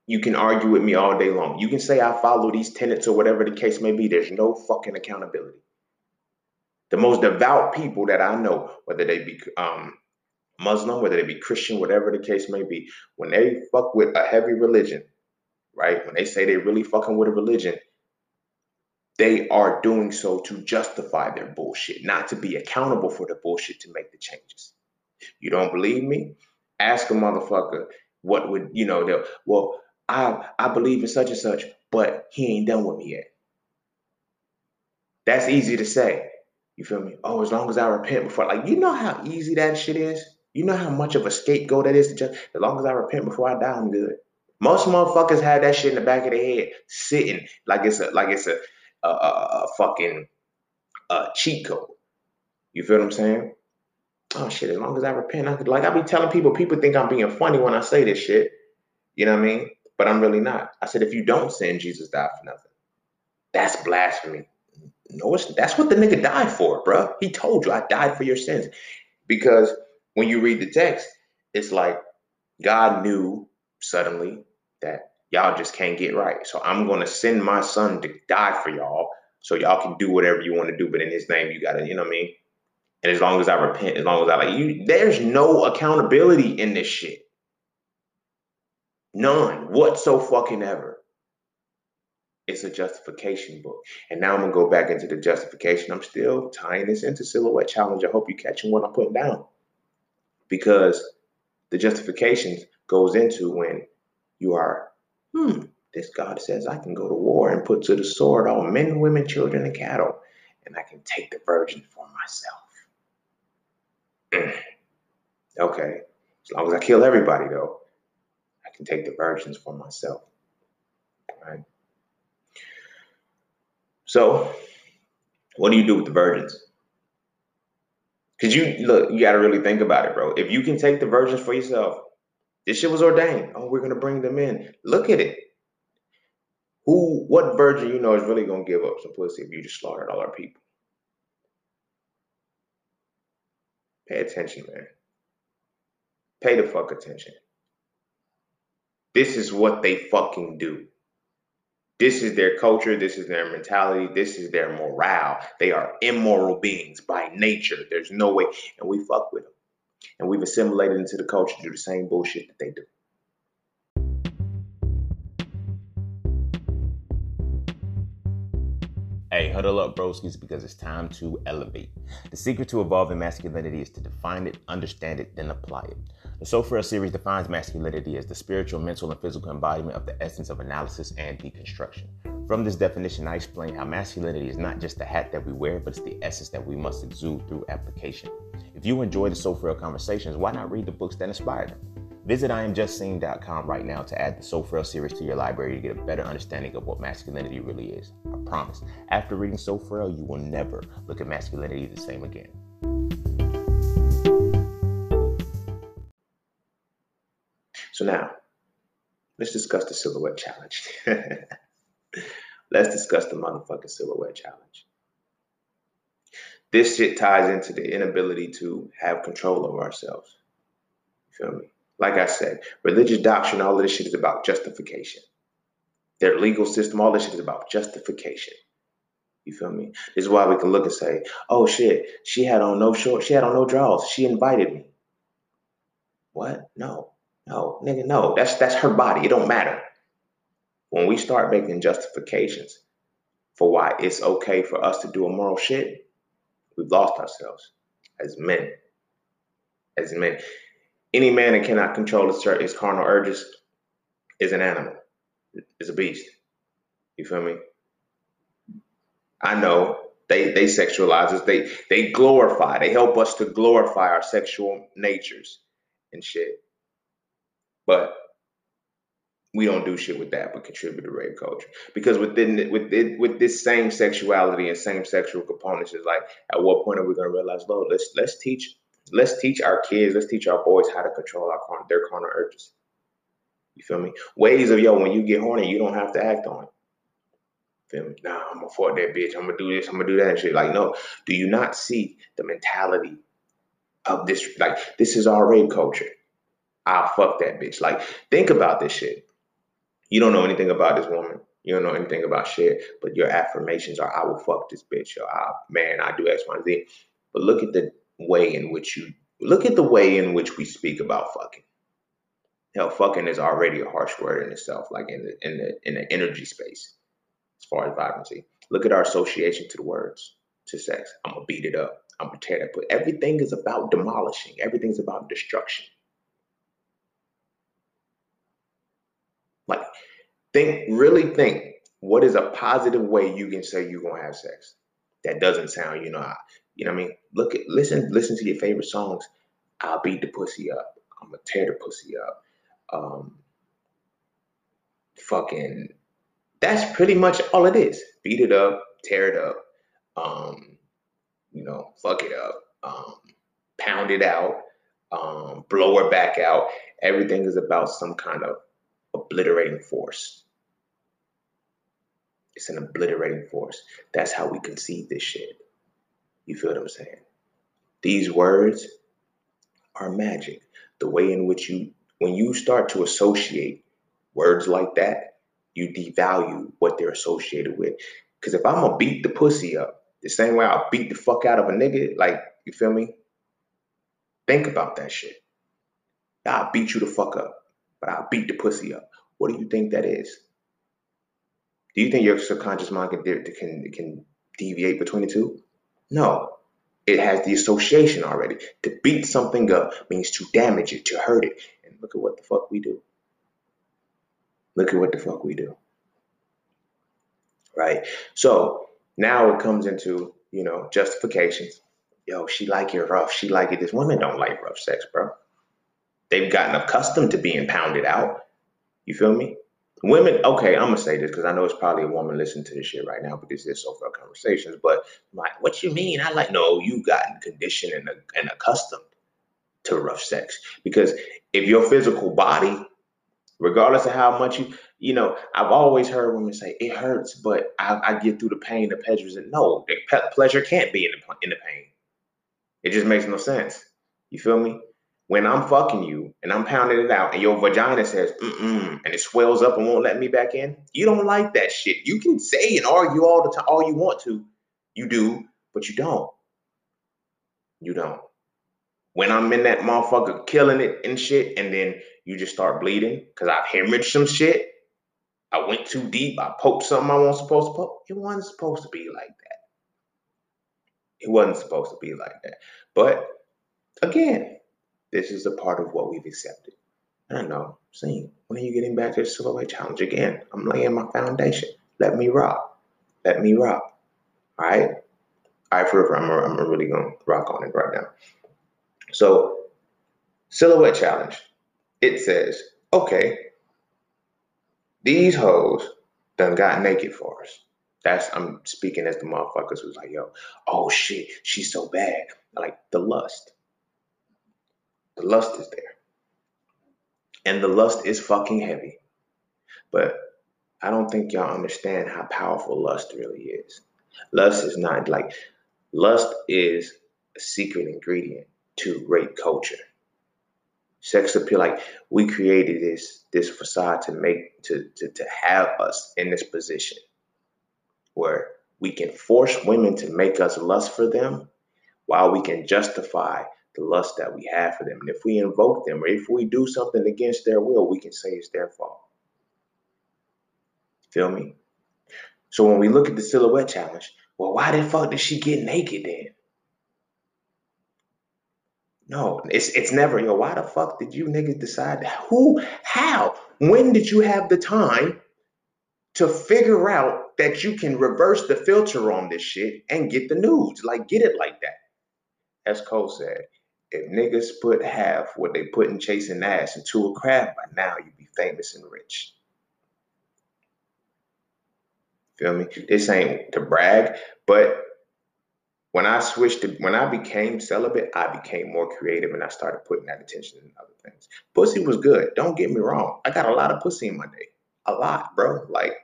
You can argue with me all day long. You can say I follow these tenets or whatever the case may be. There's no fucking accountability. The most devout people that I know, whether they be um, Muslim, whether they be Christian, whatever the case may be, when they fuck with a heavy religion, right? When they say they really fucking with a religion, they are doing so to justify their bullshit, not to be accountable for the bullshit to make the changes. You don't believe me? Ask a motherfucker what would, you know, they'll, well, I I believe in such and such, but he ain't done with me yet. That's easy to say. You feel me? Oh, as long as I repent before, like you know how easy that shit is. You know how much of a scapegoat that is to just as long as I repent before I die, I'm good. Most motherfuckers have that shit in the back of their head, sitting like it's a like it's a a, a, a fucking uh, cheat code. You feel what I'm saying? Oh shit! As long as I repent, I could like I be telling people. People think I'm being funny when I say this shit. You know what I mean? But I'm really not. I said, if you don't sin, Jesus died for nothing. That's blasphemy. No, it's, that's what the nigga died for, bro. He told you, I died for your sins. Because when you read the text, it's like God knew suddenly that y'all just can't get right. So I'm going to send my son to die for y'all so y'all can do whatever you want to do. But in his name, you got to, you know what I mean? And as long as I repent, as long as I like you, there's no accountability in this shit. None whatsoever. It's a justification book. And now I'm gonna go back into the justification. I'm still tying this into silhouette challenge. I hope you're catching what I'm putting down. Because the justifications goes into when you are, hmm, this God says I can go to war and put to the sword all men, women, children, and cattle, and I can take the virgin for myself. okay, as long as I kill everybody, though, I can take the virgins for myself. Right? So, what do you do with the virgins? Because you look, you got to really think about it, bro. If you can take the virgins for yourself, this shit was ordained. Oh, we're gonna bring them in. Look at it. Who, what virgin you know is really gonna give up some pussy if you just slaughtered all our people? Pay attention, man. Pay the fuck attention. This is what they fucking do. This is their culture. This is their mentality. This is their morale. They are immoral beings by nature. There's no way. And we fuck with them. And we've assimilated into the culture to do the same bullshit that they do. Hey, huddle up, broskies, because it's time to elevate. The secret to evolving masculinity is to define it, understand it, then apply it. The So Frail series defines masculinity as the spiritual, mental, and physical embodiment of the essence of analysis and deconstruction. From this definition, I explain how masculinity is not just the hat that we wear, but it's the essence that we must exude through application. If you enjoy the So Frail conversations, why not read the books that inspire them? Visit IamJustCine.com right now to add the So Frail series to your library to get a better understanding of what masculinity really is. I promise. After reading So Frail, you will never look at masculinity the same again. So now, let's discuss the silhouette challenge. let's discuss the motherfucking silhouette challenge. This shit ties into the inability to have control over ourselves. You feel me? Like I said, religious doctrine, all of this shit is about justification. Their legal system, all this shit is about justification. You feel me? This is why we can look and say, oh shit, she had on no short, she had on no drawers. She invited me. What? No. No, nigga, no. That's that's her body. It don't matter. When we start making justifications for why it's okay for us to do immoral shit, we've lost ourselves as men. As men. Any man that cannot control his, his carnal urges is an animal, is a beast. You feel me? I know they they sexualize us. They they glorify. They help us to glorify our sexual natures and shit. But we don't do shit with that, but contribute to rape culture. Because within with it, with this same sexuality and same sexual components, is like at what point are we gonna realize, Lord, let's let's teach let's teach our kids, let's teach our boys how to control our their carnal urges. You feel me? Ways of yo, when you get horny, you don't have to act on it. Feel me? Nah, I'm gonna fuck that bitch. I'm gonna do this. I'm gonna do that and shit. Like, no. Do you not see the mentality of this? Like, this is our rape culture. I'll fuck that bitch. Like, think about this shit. You don't know anything about this woman. You don't know anything about shit, but your affirmations are, I will fuck this bitch, or I, man, I do X, Y, Z. But look at the way in which you look at the way in which we speak about fucking. Hell, fucking is already a harsh word in itself, like in the in the in the energy space, as far as vibrancy. Look at our association to the words, to sex. I'm gonna beat it up. I'm gonna tear that. But everything is about demolishing. Everything's about destruction. Like, think, really think. What is a positive way you can say you're gonna have sex? That doesn't sound, you know, you know what I mean? Look at listen, listen to your favorite songs. I'll beat the pussy up. I'm gonna tear the pussy up. Um fucking that's pretty much all it is. Beat it up, tear it up, um, you know, fuck it up, um, pound it out, um, blow her back out. Everything is about some kind of obliterating force. It's an obliterating force. That's how we conceive this shit. You feel what I'm saying? These words are magic. The way in which you, when you start to associate words like that, you devalue what they're associated with. Because if I'm gonna beat the pussy up the same way I'll beat the fuck out of a nigga, like, you feel me? Think about that shit. I'll beat you the fuck up, but I'll beat the pussy up. What do you think that is? Do you think your subconscious mind can, can, can deviate between the two? No. It has the association already. To beat something up means to damage it, to hurt it. And look at what the fuck we do. Look at what the fuck we do. Right? So now it comes into, you know, justifications. Yo, she like it rough. She like it this. Women don't like rough sex, bro. They've gotten accustomed to being pounded out. You feel me? Women, okay, I'm gonna say this because I know it's probably a woman listening to this shit right now because there's So Frail conversations. But like, what you mean? I like no, you've gotten conditioned and, and accustomed to rough sex because if your physical body, regardless of how much you, you know, I've always heard women say it hurts, but I, I get through the pain, the pleasure. And no, the pleasure can't be in the in the pain. It just makes no sense. You feel me? When I'm fucking you and I'm pounding it out and your vagina says, mm mm, and it swells up and won't let me back in, you don't like that shit. You can say and argue all the time, all you want to. You do, but you don't. You don't. When I'm in that motherfucker killing it and shit, and then you just start bleeding because I've hemorrhaged some shit. I went too deep. I poked something I wasn't supposed to poke. It wasn't supposed to be like that. It wasn't supposed to be like that. But again, this is a part of what we've accepted. I know. See, when are you getting back to the silhouette challenge again? I'm laying my foundation. Let me rock. Let me rock. All right. All right, forever. I'm, I'm really going to rock on it right now. So, silhouette challenge. It says, okay, these hoes done got naked for us. That's I'm speaking as the motherfuckers who's like, yo, oh shit, she's so bad. Like the lust. The lust is there. And the lust is fucking heavy. But I don't think y'all understand how powerful lust really is. Lust is not like, lust is a secret ingredient to rape culture. Sex appeal, like we created this this facade to make to, to to have us in this position where we can force women to make us lust for them while we can justify the lust that we have for them. And if we invoke them or if we do something against their will, we can say it's their fault. Feel me? So when we look at the silhouette challenge, well, why the fuck did she get naked then? No, it's it's never, yo, why the fuck did you niggas decide? Who, how, when did you have the time to figure out that you can reverse the filter on this shit and get the nudes? Like, get it like that. As Cole said, if niggas put half what they put in chasing ass into a craft, by now you'd be famous and rich. Feel me? This ain't to brag, but when I switched to when I became celibate, I became more creative and I started putting that attention in other things. Pussy was good. Don't get me wrong. I got a lot of pussy in my day. A lot, bro. Like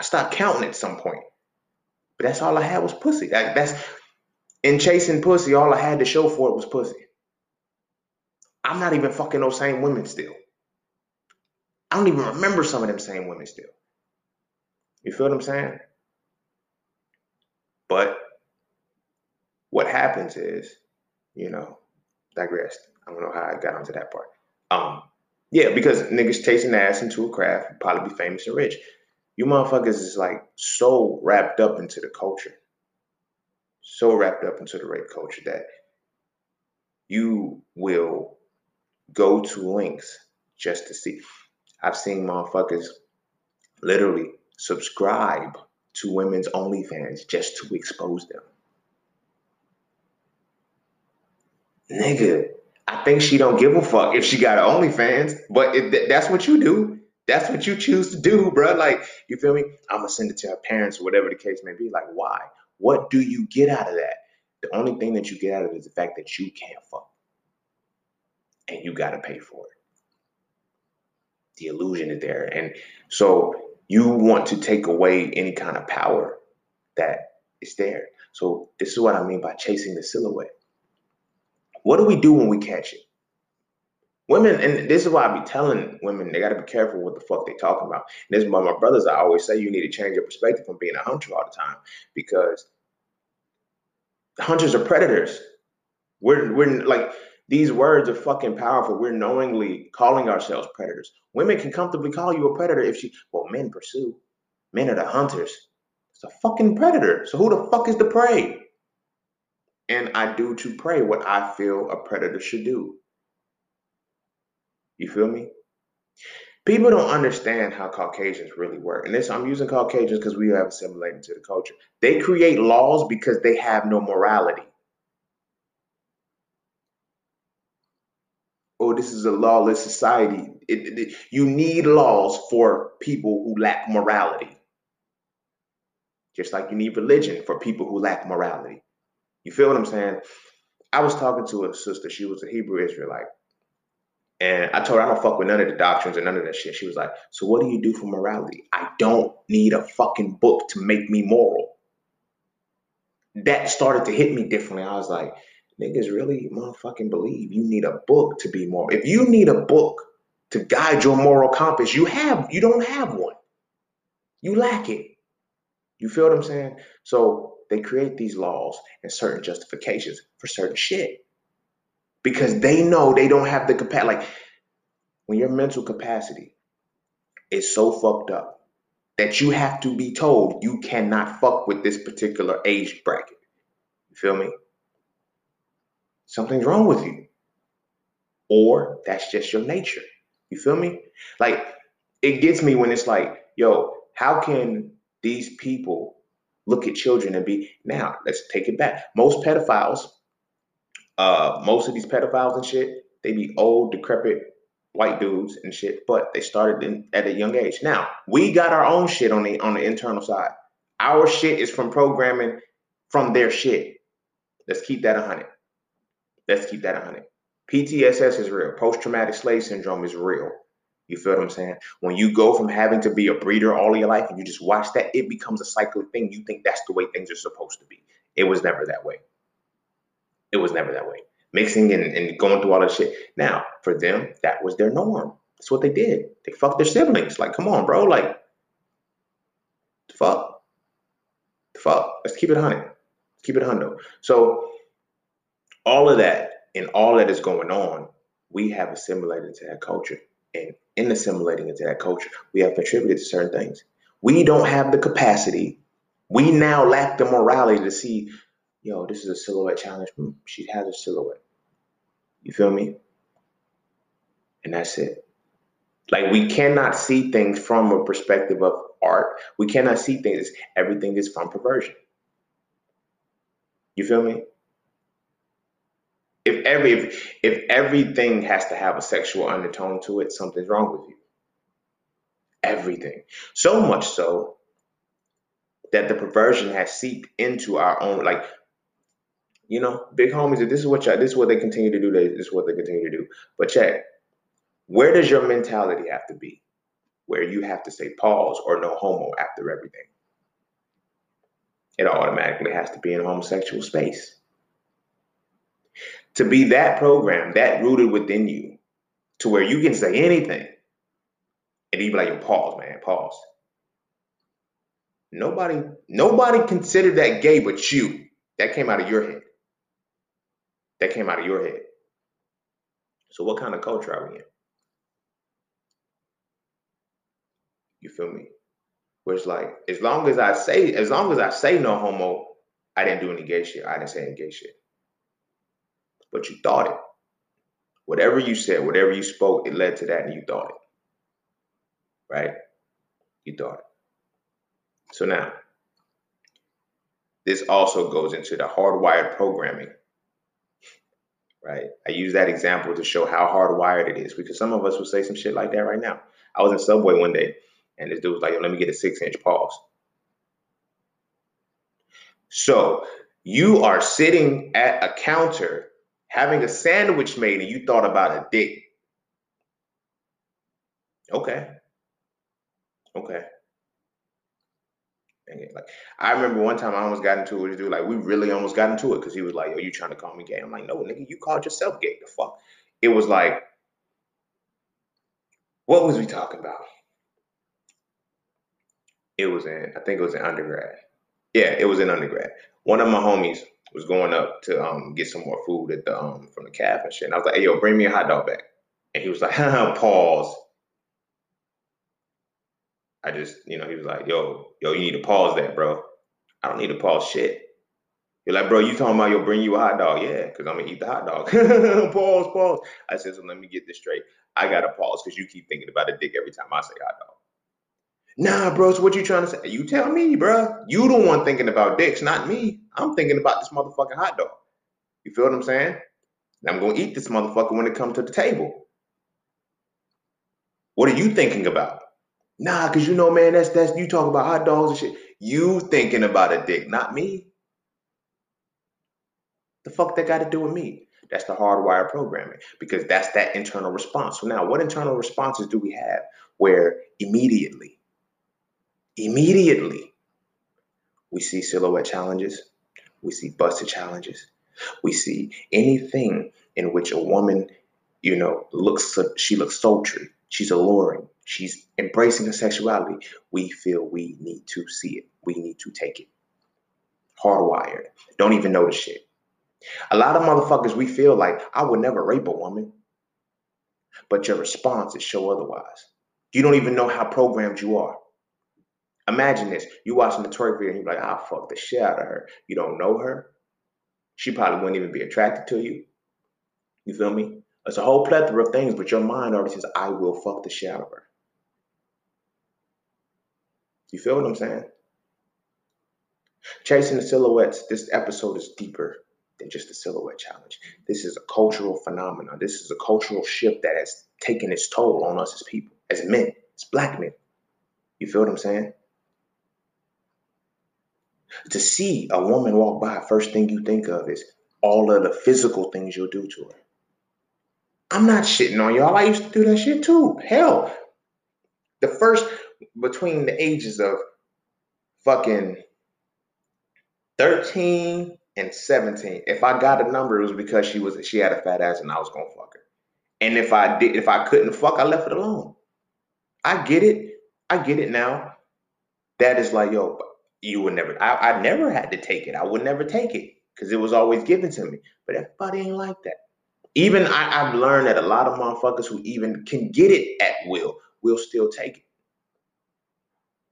I stopped counting at some point. But that's all I had was pussy. Like that's in chasing pussy, all I had to show for it was pussy. I'm not even fucking those same women still. I don't even remember some of them same women still. You feel what I'm saying? But what happens is, you know, digressed. I don't know how I got onto that part. Um, yeah, because niggas chasing ass into a craft, probably be famous and rich. You motherfuckers is like so wrapped up into the culture so wrapped up into the rape culture that you will go to links just to see. I've seen motherfuckers literally subscribe to women's OnlyFans just to expose them. Nigga, I think she don't give a fuck if she got OnlyFans, but that's what you do. That's what you choose to do, bro. Like, you feel me? I'm gonna send it to her parents or whatever the case may be. Like, why? What do you get out of that? The only thing that you get out of it is the fact that you can't fuck. And you got to pay for it. the illusion is there. And so you want to take away any kind of power that is there. So this is what I mean by chasing the silhouette. What do we do when we catch it? Women, and this is why I be telling women they got to be careful what the fuck they talking about. And this is why my brothers I always say you need to change your perspective from being a hunter all the time because hunters are predators. We're we're like these words are fucking powerful. We're knowingly calling ourselves predators. Women can comfortably call you a predator if she, well, men pursue. Men are the hunters. It's a fucking predator. So who the fuck is the prey? And I do to prey what I feel a predator should do. You feel me? People don't understand how Caucasians really work. And this, I'm using Caucasians because we have assimilated to the culture. They create laws because they have no morality. oh, this is a lawless society. It, it, you need laws for people who lack morality. Just like you need religion for people who lack morality. You feel what I'm saying? I was talking to a sister. She was a Hebrew Israelite. And I told her I don't fuck with none of the doctrines and none of that shit. She was like, So what do you do for morality? I don't need a fucking book to make me moral. That started to hit me differently. I was like, niggas really motherfucking believe you need a book to be moral. If you need a book to guide your moral compass, you have you don't have one. You lack it. You feel what I'm saying? So they create these laws and certain justifications for certain shit because they know they don't have the capacity. Like when your mental capacity is so fucked up that you have to be told you cannot fuck with this particular age bracket. You feel me? something's wrong with you. Or that's just your nature. You feel me? Like it gets me when it's like, yo, how can these people look at children and be now, let's take it back. Most pedophiles, uh, most of these pedophiles and shit, they be old, decrepit white dudes and shit, but they started in, at a young age. Now, we got our own shit on the on the internal side. Our shit is from programming from their shit. Let's keep that a hundred. Let's keep that 100. PTSS is real. Post traumatic slave syndrome is real. You feel what I'm saying? When you go from having to be a breeder all your life and you just watch that, it becomes a cyclic thing. You think that's the way things are supposed to be. It was never that way. It was never that way. Mixing and, and going through all that shit. Now, for them, that was their norm. That's what they did. They fucked their siblings. Like, come on, bro. Like, fuck. Fuck. Let's keep it 100. Let's keep it 100. So, all of that and all that is going on, we have assimilated to that culture. And in assimilating into that culture, we have contributed to certain things. We don't have the capacity. We now lack the morality to see, yo, this is a silhouette challenge. She has a silhouette. You feel me? And that's it. Like we cannot see things from a perspective of art. We cannot see things. Everything is from perversion. You feel me? if every if, if everything has to have a sexual undertone to it, something's wrong with you. Everything. So much so that the perversion has seeped into our own like you know, big homies, if this is what y'all, this is what they continue to do, this is what they continue to do. But check, where does your mentality have to be? Where you have to say pause or no homo after everything. It automatically has to be in a homosexual space to be that program, that rooted within you, to where you can say anything. And you be like, yo, pause, man, pause. Nobody, nobody considered that gay but you. That came out of your head. That came out of your head. So what kind of culture are we in? You feel me? Where it's like, as long as I say, as long as I say no homo, I didn't do any gay shit. I didn't say any gay shit but you thought it. Whatever you said, whatever you spoke, it led to that and you thought it. Right? You thought it. So now, this also goes into the hardwired programming. Right? I use that example to show how hardwired it is because some of us will say some shit like that right now. I was in Subway one day and this dude was like, Yo, let me get a six inch pause. So you are sitting at a counter having a sandwich made and you thought about a dick. Okay. Okay. Like I remember one time I almost got into it with dude. Like we really almost got into it because he was like, "Yo, you trying to call me gay?" I'm like, "No, nigga, you called yourself gay. The fuck." It was like, what was we talking about? It was in, I think it was in undergrad. Yeah, it was in undergrad. One of my homies was going up to um get some more food at the um from the caf and shit. And I was like, "Hey, yo, bring me a hot dog back." And he was like, "Pause." I just, you know, he was like, "Yo, yo, you need to pause that, bro." I don't need to pause shit. You're like, bro, you talking about you'll bring you a hot dog? Yeah, because I'm gonna eat the hot dog. pause, pause. I said, so let me get this straight. I gotta pause because you keep thinking about a dick every time I say hot dog. Nah, bro, so what you trying to say? You tell me, bro. You the one thinking about dicks, not me. I'm thinking about this motherfucking hot dog. You feel what I'm saying? And I'm gonna eat this motherfucker when it comes to the table. What are you thinking about? Nah, cause you know, man, that's that's you talking about hot dogs and shit. You thinking about a dick, not me. The fuck that got to do with me? That's the hardwired programming because that's that internal response. So now, what internal responses do we have where immediately, immediately, we see silhouette challenges, we see busted challenges, we see anything in which a woman, you know, looks she looks sultry, she's alluring, she's embracing her sexuality. We feel we need to see it, we need to take it. Hardwired. Don't even know the shit. A lot of motherfuckers, we feel like I would never rape a woman, but your responses show otherwise. You don't even know how programmed you are. Imagine this: you watching the twerk video and you're like, "I'll fuck the shit out of her." You don't know her. She probably wouldn't even be attracted to you. You feel me? It's a whole plethora of things, but your mind already says, "I will fuck the shit out of her." You feel what I'm saying? Chasing the silhouettes. This episode is deeper than just a silhouette challenge. This is a cultural phenomenon. This is a cultural shift that has taken its toll on us as people, as men, as black men. You feel what I'm saying? To see a woman walk by, first thing you think of is all of the physical things you'll do to her. I'm not shitting on y'all. I used to do that shit too. Hell, the first between the ages of fucking 13 and 17. If I got a number, it was because she was she had a fat ass and I was gonna fuck her. And if I did, if I couldn't fuck, I left it alone. I get it. I get it now. That is like, yo, you would never. I, I never had to take it. I would never take it because it was always given to me. But everybody ain't like that. Even I, I've learned that a lot of motherfuckers who even can get it at will will still take it.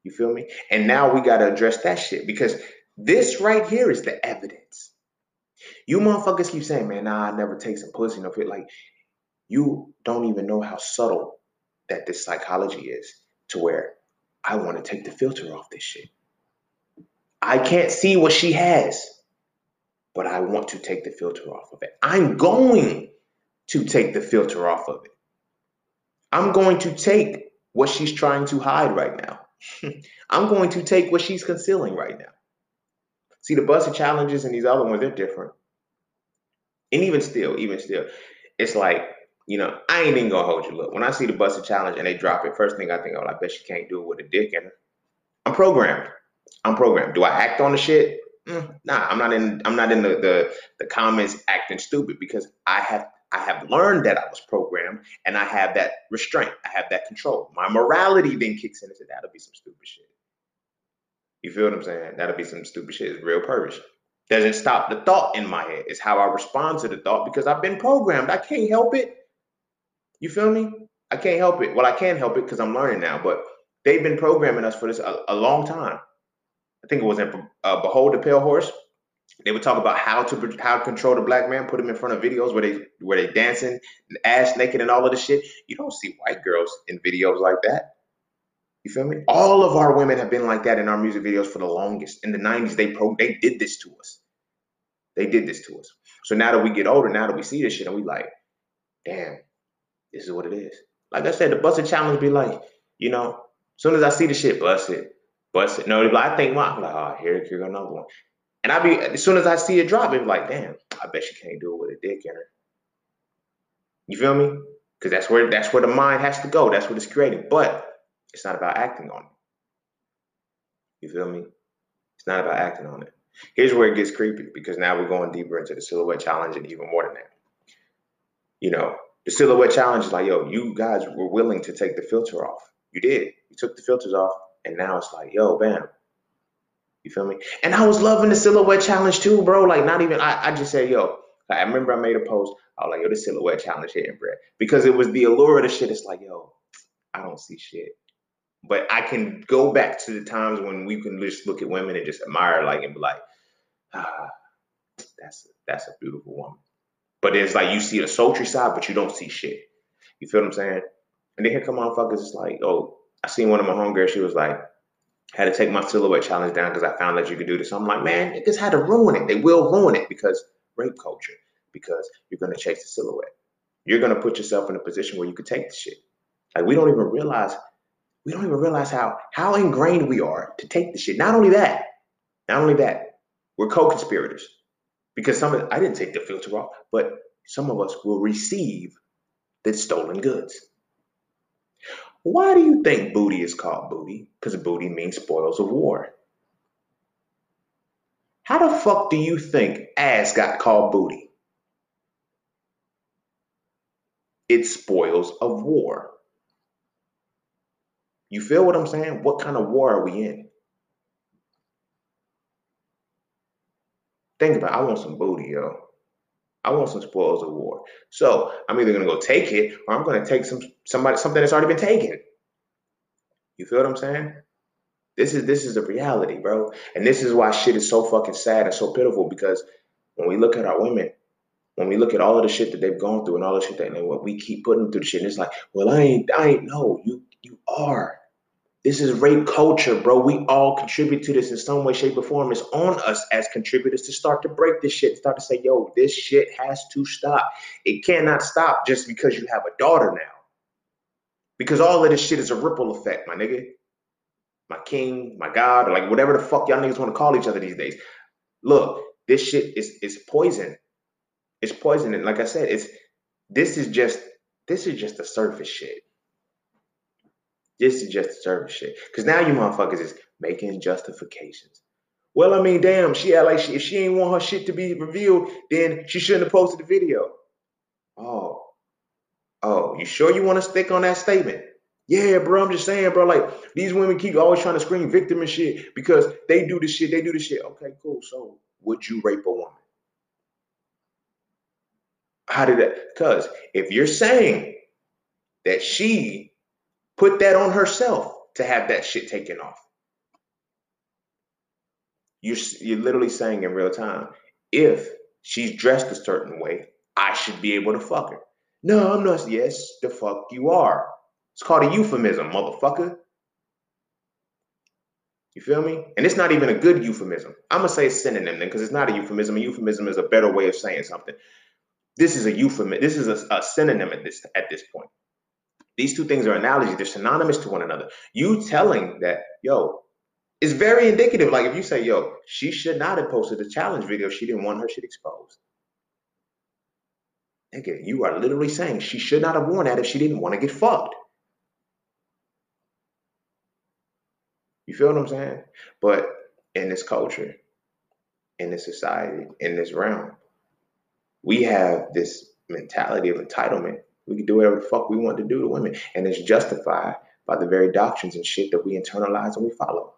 You feel me? And now we got to address that shit because this right here is the evidence. You motherfuckers keep saying, man, nah, I never take some pussy. No fit. Like, you don't even know how subtle that this psychology is to where I want to take the filter off this shit. I can't see what she has, but I want to take the filter off of it. I'm going to take the filter off of it. I'm going to take what she's trying to hide right now. I'm going to take what she's concealing right now. See, the busted challenges and these other ones, they're different. And even still, even still, it's like, you know, I ain't even gonna hold you. Look, when I see the busted challenge and they drop it, first thing I think, oh, I bet she can't do it with a dick in her. I'm programmed. I'm programmed. Do I act on the shit? Mm, nah, I'm not in. I'm not in the, the the comments acting stupid because I have I have learned that I was programmed and I have that restraint. I have that control. My morality then kicks in and says, that'll be some stupid shit. You feel what I'm saying? That'll be some stupid shit. It's real purpose. Doesn't stop the thought in my head. It's how I respond to the thought because I've been programmed. I can't help it. You feel me? I can't help it. Well, I can help it because I'm learning now, but they've been programming us for this a, a long time. I think it was in uh, Behold the Pale Horse. They would talk about how to how to control the black man, put him in front of videos where they where they dancing, ass naked, and all of the shit. You don't see white girls in videos like that. You feel me? All of our women have been like that in our music videos for the longest. In the 90s, they pro they did this to us. They did this to us. So now that we get older, now that we see this shit, and we like, damn, this is what it is. Like I said, the busted challenge be like, you know, as soon as I see the shit, bust it, bust it. No, I think, well, I'm like, oh, here, here another one. And I be as soon as I see it drop, it be like, damn, I bet she can't do it with a dick in her. You feel me? because that's where that's where the mind has to go. That's what it's creating. But it's not about acting on it. You feel me? It's not about acting on it. Here's where it gets creepy because now we're going deeper into the silhouette challenge and even more than that. You know, the silhouette challenge is like, yo, you guys were willing to take the filter off. You did. You took the filters off, and now it's like, yo, bam. You feel me? And I was loving the silhouette challenge too, bro. Like, not even I, I just said, yo, I remember I made a post. I was like, yo, the silhouette challenge hitting, bro. Because it was the allure of the shit. It's like, yo, I don't see shit. But I can go back to the times when we can just look at women and just admire, like, and be like, ah, that's that's a beautiful woman. But it's like you see the sultry side, but you don't see shit. You feel what I'm saying? And then here come on motherfuckers. It's like, oh, I seen one of my homegirls. She was like, had to take my silhouette challenge down because I found that you could do this. I'm like, man, niggas had to ruin it. They will ruin it because rape culture. Because you're gonna chase the silhouette. You're gonna put yourself in a position where you could take the shit. Like we don't even realize, we don't even realize how how ingrained we are to take the shit. Not only that, not only that, we're co-conspirators because some of I didn't take the filter off, but some of us will receive the stolen goods. Why do you think booty is called booty? Because booty means spoils of war. How the fuck do you think ass got called booty? It's spoils of war. You feel what I'm saying? What kind of war are we in? Think about it. I want some booty, yo. I want some spoils of war. So I'm either gonna go take it or I'm gonna take some somebody something that's already been taken. You feel what I'm saying? This is this is the reality, bro. And this is why shit is so fucking sad and so pitiful because when we look at our women, when we look at all of the shit that they've gone through and all the shit that and what we keep putting through the shit, and it's like, well, I ain't, I ain't no, you you are. This is rape culture, bro. We all contribute to this in some way, shape, or form. It's on us as contributors to start to break this shit, start to say, yo, this shit has to stop. It cannot stop just because you have a daughter now. Because all of this shit is a ripple effect, my nigga. My king, my God, or like whatever the fuck y'all niggas want to call each other these days. Look, this shit is is poison. It's poison. And like I said, it's this is just this is just the surface shit. This is just service shit. Because now you motherfuckers is making justifications. Well, I mean, damn, she had like she, if she ain't want her shit to be revealed, then she shouldn't have posted the video. Oh, oh, you sure you want to stick on that statement? Yeah, bro, I'm just saying, bro. Like these women keep always trying to scream victim and shit because they do this shit, they do this shit. Okay, cool. So would you rape a woman? How did that? Because if you're saying that she put that on herself to have that shit taken off. You're, you're literally saying in real time, if she's dressed a certain way, I should be able to fuck her. No, I'm not. Yes, the fuck you are. It's called a euphemism, motherfucker. You feel me? And it's not even a good euphemism. I'm gonna say synonym then, because it's not a euphemism. A euphemism is a better way of saying something. This is a euphemism. This is a, a synonym at this at this point. These two things are analogies. They're synonymous to one another. You telling that, yo, is very indicative. Like if you say, yo, she should not have posted the challenge video. She didn't want her shit exposed. Nigga, you are literally saying she should not have worn that if she didn't want to get fucked. You feel what I'm saying? But in this culture, in this society, in this realm, we have this mentality of entitlement we can do whatever the fuck we want to do to women. And it's justified by the very doctrines and shit that we internalize and we follow.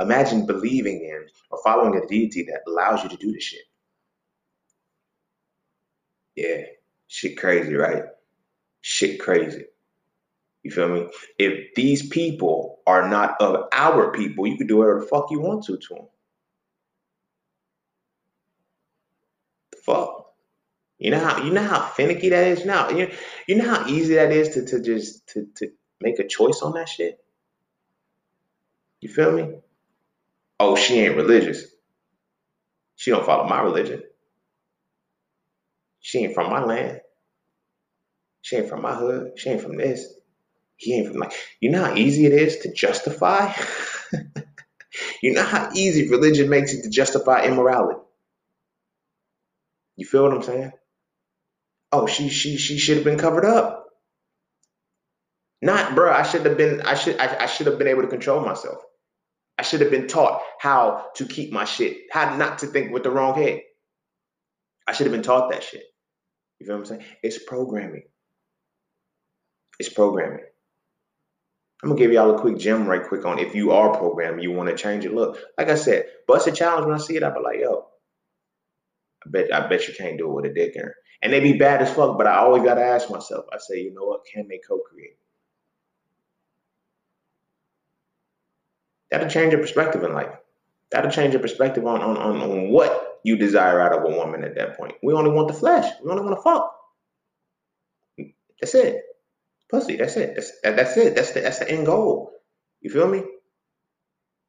Imagine believing in or following a deity that allows you to do this shit. Yeah, shit crazy, right? Shit crazy. You feel me? If these people are not of our people, you can do whatever the fuck you want to to them. The fuck? You know how you know how finicky that is now. You you know how easy that is to to just to to make a choice on that shit. You feel me? Oh, she ain't religious. She don't follow my religion. She ain't from my land. She ain't from my hood. She ain't from this. He ain't from like. You know how easy it is to justify. you know how easy religion makes it to justify immorality. You feel what I'm saying? Oh, she she she should have been covered up. Not, bro. I should have been. I should. I, I should have been able to control myself. I should have been taught how to keep my shit, how not to think with the wrong head. I should have been taught that shit. You feel what I'm saying? It's programming. It's programming. I'm gonna give y'all a quick gem right quick on if you are programmed, you want to change it. Look, like I said, bust a challenge when I see it, I'll be like, yo, I bet I bet you can't do it with a dick in. And they be bad as fuck, but I always gotta ask myself, I say, you know what, can they co-create? That'll change your perspective in life. That'll change your perspective on, on, on, on what you desire out of a woman at that point. We only want the flesh. We only want to fuck. That's it. Pussy. That's it. That's that's it. That's the that's the end goal. You feel me?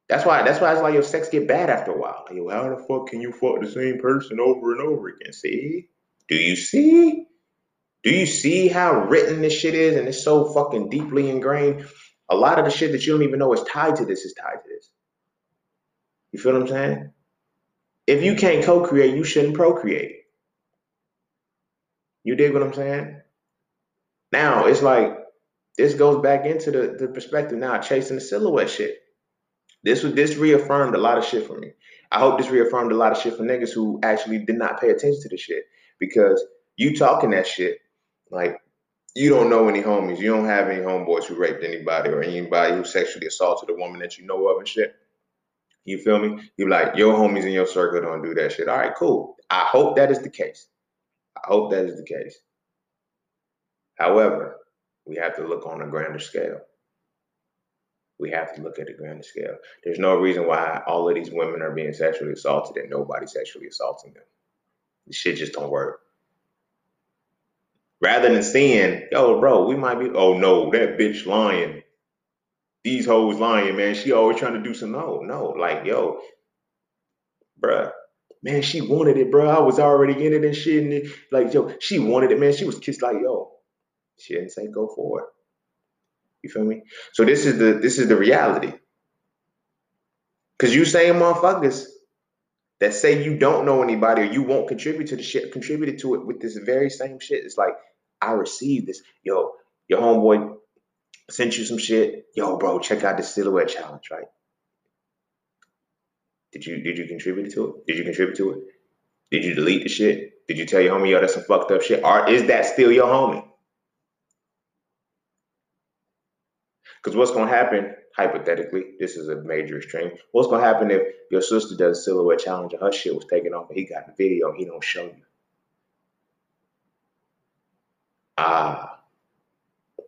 That's why that's why it's like your sex get bad after a while. Like, yo, how the fuck can you fuck the same person over and over again? See? Do you see? Do you see how written this shit is and it's so fucking deeply ingrained? A lot of the shit that you don't even know is tied to this is tied to this. You feel what I'm saying? If you can't co-create, you shouldn't procreate. You dig what I'm saying? Now it's like this goes back into the, the perspective now, chasing the silhouette shit. This was this reaffirmed a lot of shit for me. I hope this reaffirmed a lot of shit for niggas who actually did not pay attention to this shit. Because you talking that shit, like you don't know any homies. You don't have any homeboys who raped anybody or anybody who sexually assaulted a woman that you know of and shit. You feel me? You like your homies in your circle don't do that shit. All right, cool. I hope that is the case. I hope that is the case. However, we have to look on a grander scale. We have to look at a grander scale. There's no reason why all of these women are being sexually assaulted and nobody's sexually assaulting them. This shit just don't work. Rather than seeing, yo, bro, we might be, oh no, that bitch lying. These hoes lying, man. She always trying to do some, no, no. Like, yo, bruh, man, she wanted it, bro. I was already in it and shit. And it, like, yo, she wanted it, man. She was kissed like, yo, she didn't say go for it. You feel me? So this is the this is the reality. Cause you saying motherfuckers that say you don't know anybody or you won't contribute to the shit, contributed to it with this very same shit. It's like, I received this. Yo, your homeboy sent you some shit. Yo, bro, check out the silhouette challenge, right? Did you did you contribute to it? Did you contribute to it? Did you delete the shit? Did you tell your homie, yo, that's some fucked up shit? Or is that still your homie? Because what's to happen, hypothetically, this is a major extreme. What's to happen if your sister does a silhouette challenge and her shit was taken off and he got the video and he don't show you? Ah.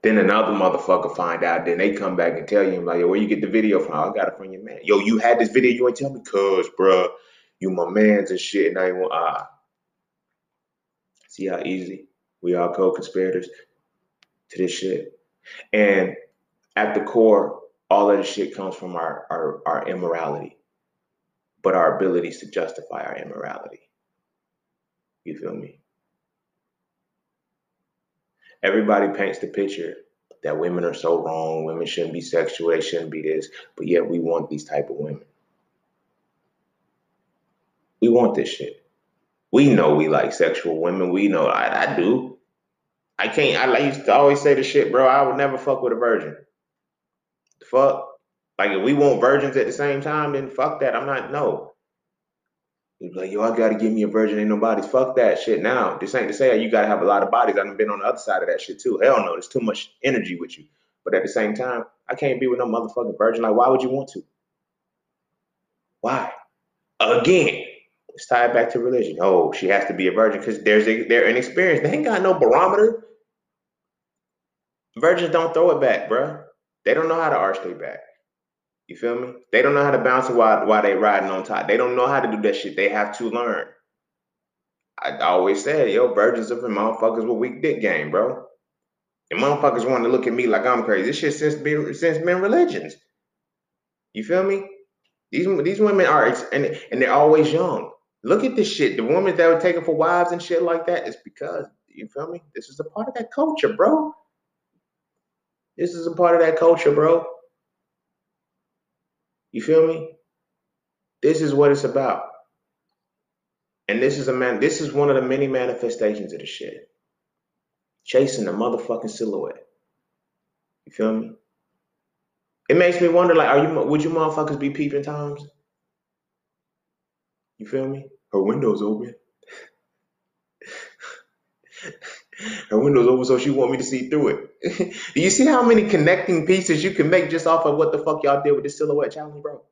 Then another motherfucker find out. Then they come back and tell you, like, yo, where you get the video from? I got it from your man. Yo, you had this video. You ain't tell me, cuz, bruh, you my mans and shit. And I ain't want, ah. See how easy we are co-conspirators to this shit. And at the core, all of this shit comes from our, our, our immorality, but our abilities to justify our immorality. You feel me? Everybody paints the picture that women are so wrong, women shouldn't be sexual, they shouldn't be this, but yet we want these type of women. We want this shit. We know we like sexual women. We know I, I do. I can't. I used to always say the shit, bro. I would never fuck with a virgin fuck? Like if we want virgins at the same time, then fuck that. I'm not no. He's like, yo, I gotta give me a virgin, ain't nobody's. Fuck that shit. Now, this ain't to say you gotta have a lot of bodies. I've been on the other side of that shit too. Hell no, there's too much energy with you. But at the same time, I can't be with no motherfucking virgin. Like, why would you want to? Why? Again, let's tie it back to religion. Oh, she has to be a virgin because there's a, they're inexperienced. They ain't got no barometer. Virgins don't throw it back, bruh. They don't know how to arch their back. You feel me? They don't know how to bounce while while they riding on top. They don't know how to do that shit. They have to learn. I always said, yo, virgins are for motherfuckers with weak dick game, bro. And motherfuckers want to look at me like I'm crazy. This shit since been since been religions. You feel me? These these women are and and they're always young. Look at this shit. The women that were taken for wives and shit like that is because you feel me. This is a part of that culture, bro. This is a part of that culture, bro. You feel me? This is what it's about. And this is a man, this is one of the many manifestations of the shit. chasing the motherfucking silhouette. You feel me? It makes me wonder, like, are you would you motherfuckers be peeping times? You feel me? Her window's open. Her window's open, so she want me to see through it. Do you see how many connecting pieces you can make just off of what the fuck y'all did with the silhouette challenge, bro?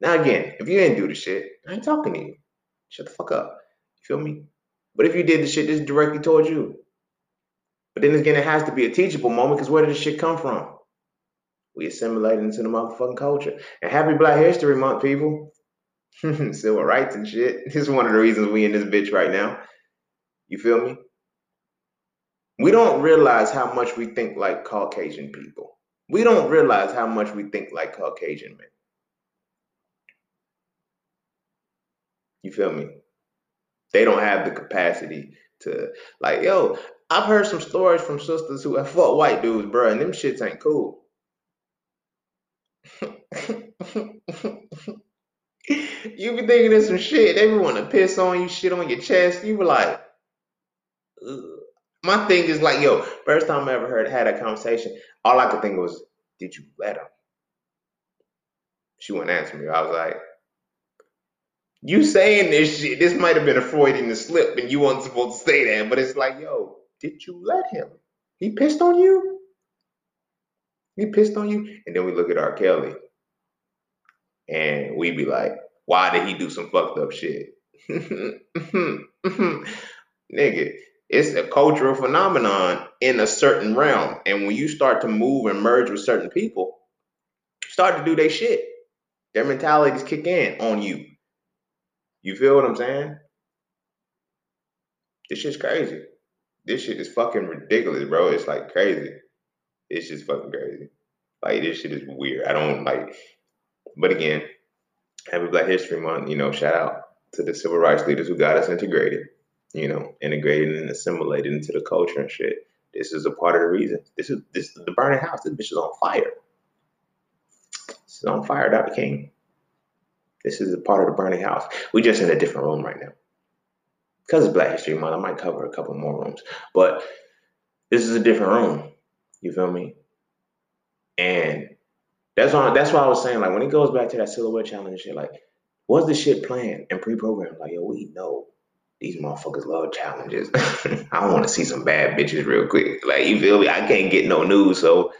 Now again, if you didn't do the shit, I ain't talking to you. Shut the fuck up. You feel me? But if you did the shit, this directly towards you. But then again, it has to be a teachable moment because where did this shit come from? We assimilated into the motherfucking culture. And happy Black History Month, people. Civil rights and shit. This is one of the reasons we in this bitch right now. You feel me? We don't realize how much we think like Caucasian people. We don't realize how much we think like Caucasian men. You feel me? They don't have the capacity to like, yo, I've heard some stories from sisters who have fought white dudes, bro, and them shits ain't cool. you be thinking of some shit, they want to piss on you, shit on your chest. You were like. My thing is like, yo, first time I ever heard had a conversation, all I could think was, did you let him? She wouldn't answer me. I was like, you saying this shit, this might have been a Freudian slip and you weren't supposed to say that, but it's like, yo, did you let him? He pissed on you? He pissed on you? And then we look at R. Kelly and we be like, why did he do some fucked up shit? Nigga, it's a cultural phenomenon in a certain realm. And when you start to move and merge with certain people, start to do their shit. Their mentalities kick in on you. You feel what I'm saying? This shit's crazy. This shit is fucking ridiculous, bro. It's like crazy. It's just fucking crazy. Like this shit is weird. I don't like. But again, Happy Black History Month. You know, shout out to the civil rights leaders who got us integrated. You know, integrated and assimilated into the culture and shit. This is a part of the reason. This is this the burning house. This bitch is on fire. This is on fire, Dr. King. This is a part of the burning house. We just in a different room right now. Because it's Black History Month, I might cover a couple more rooms. But this is a different room. You feel me? And that's why that's why I was saying, like, when it goes back to that silhouette challenge shit, like, was the shit planned and pre-programmed? Like, yo, we know these motherfuckers love challenges. I want to see some bad bitches real quick. Like, you feel me? I can't get no news, so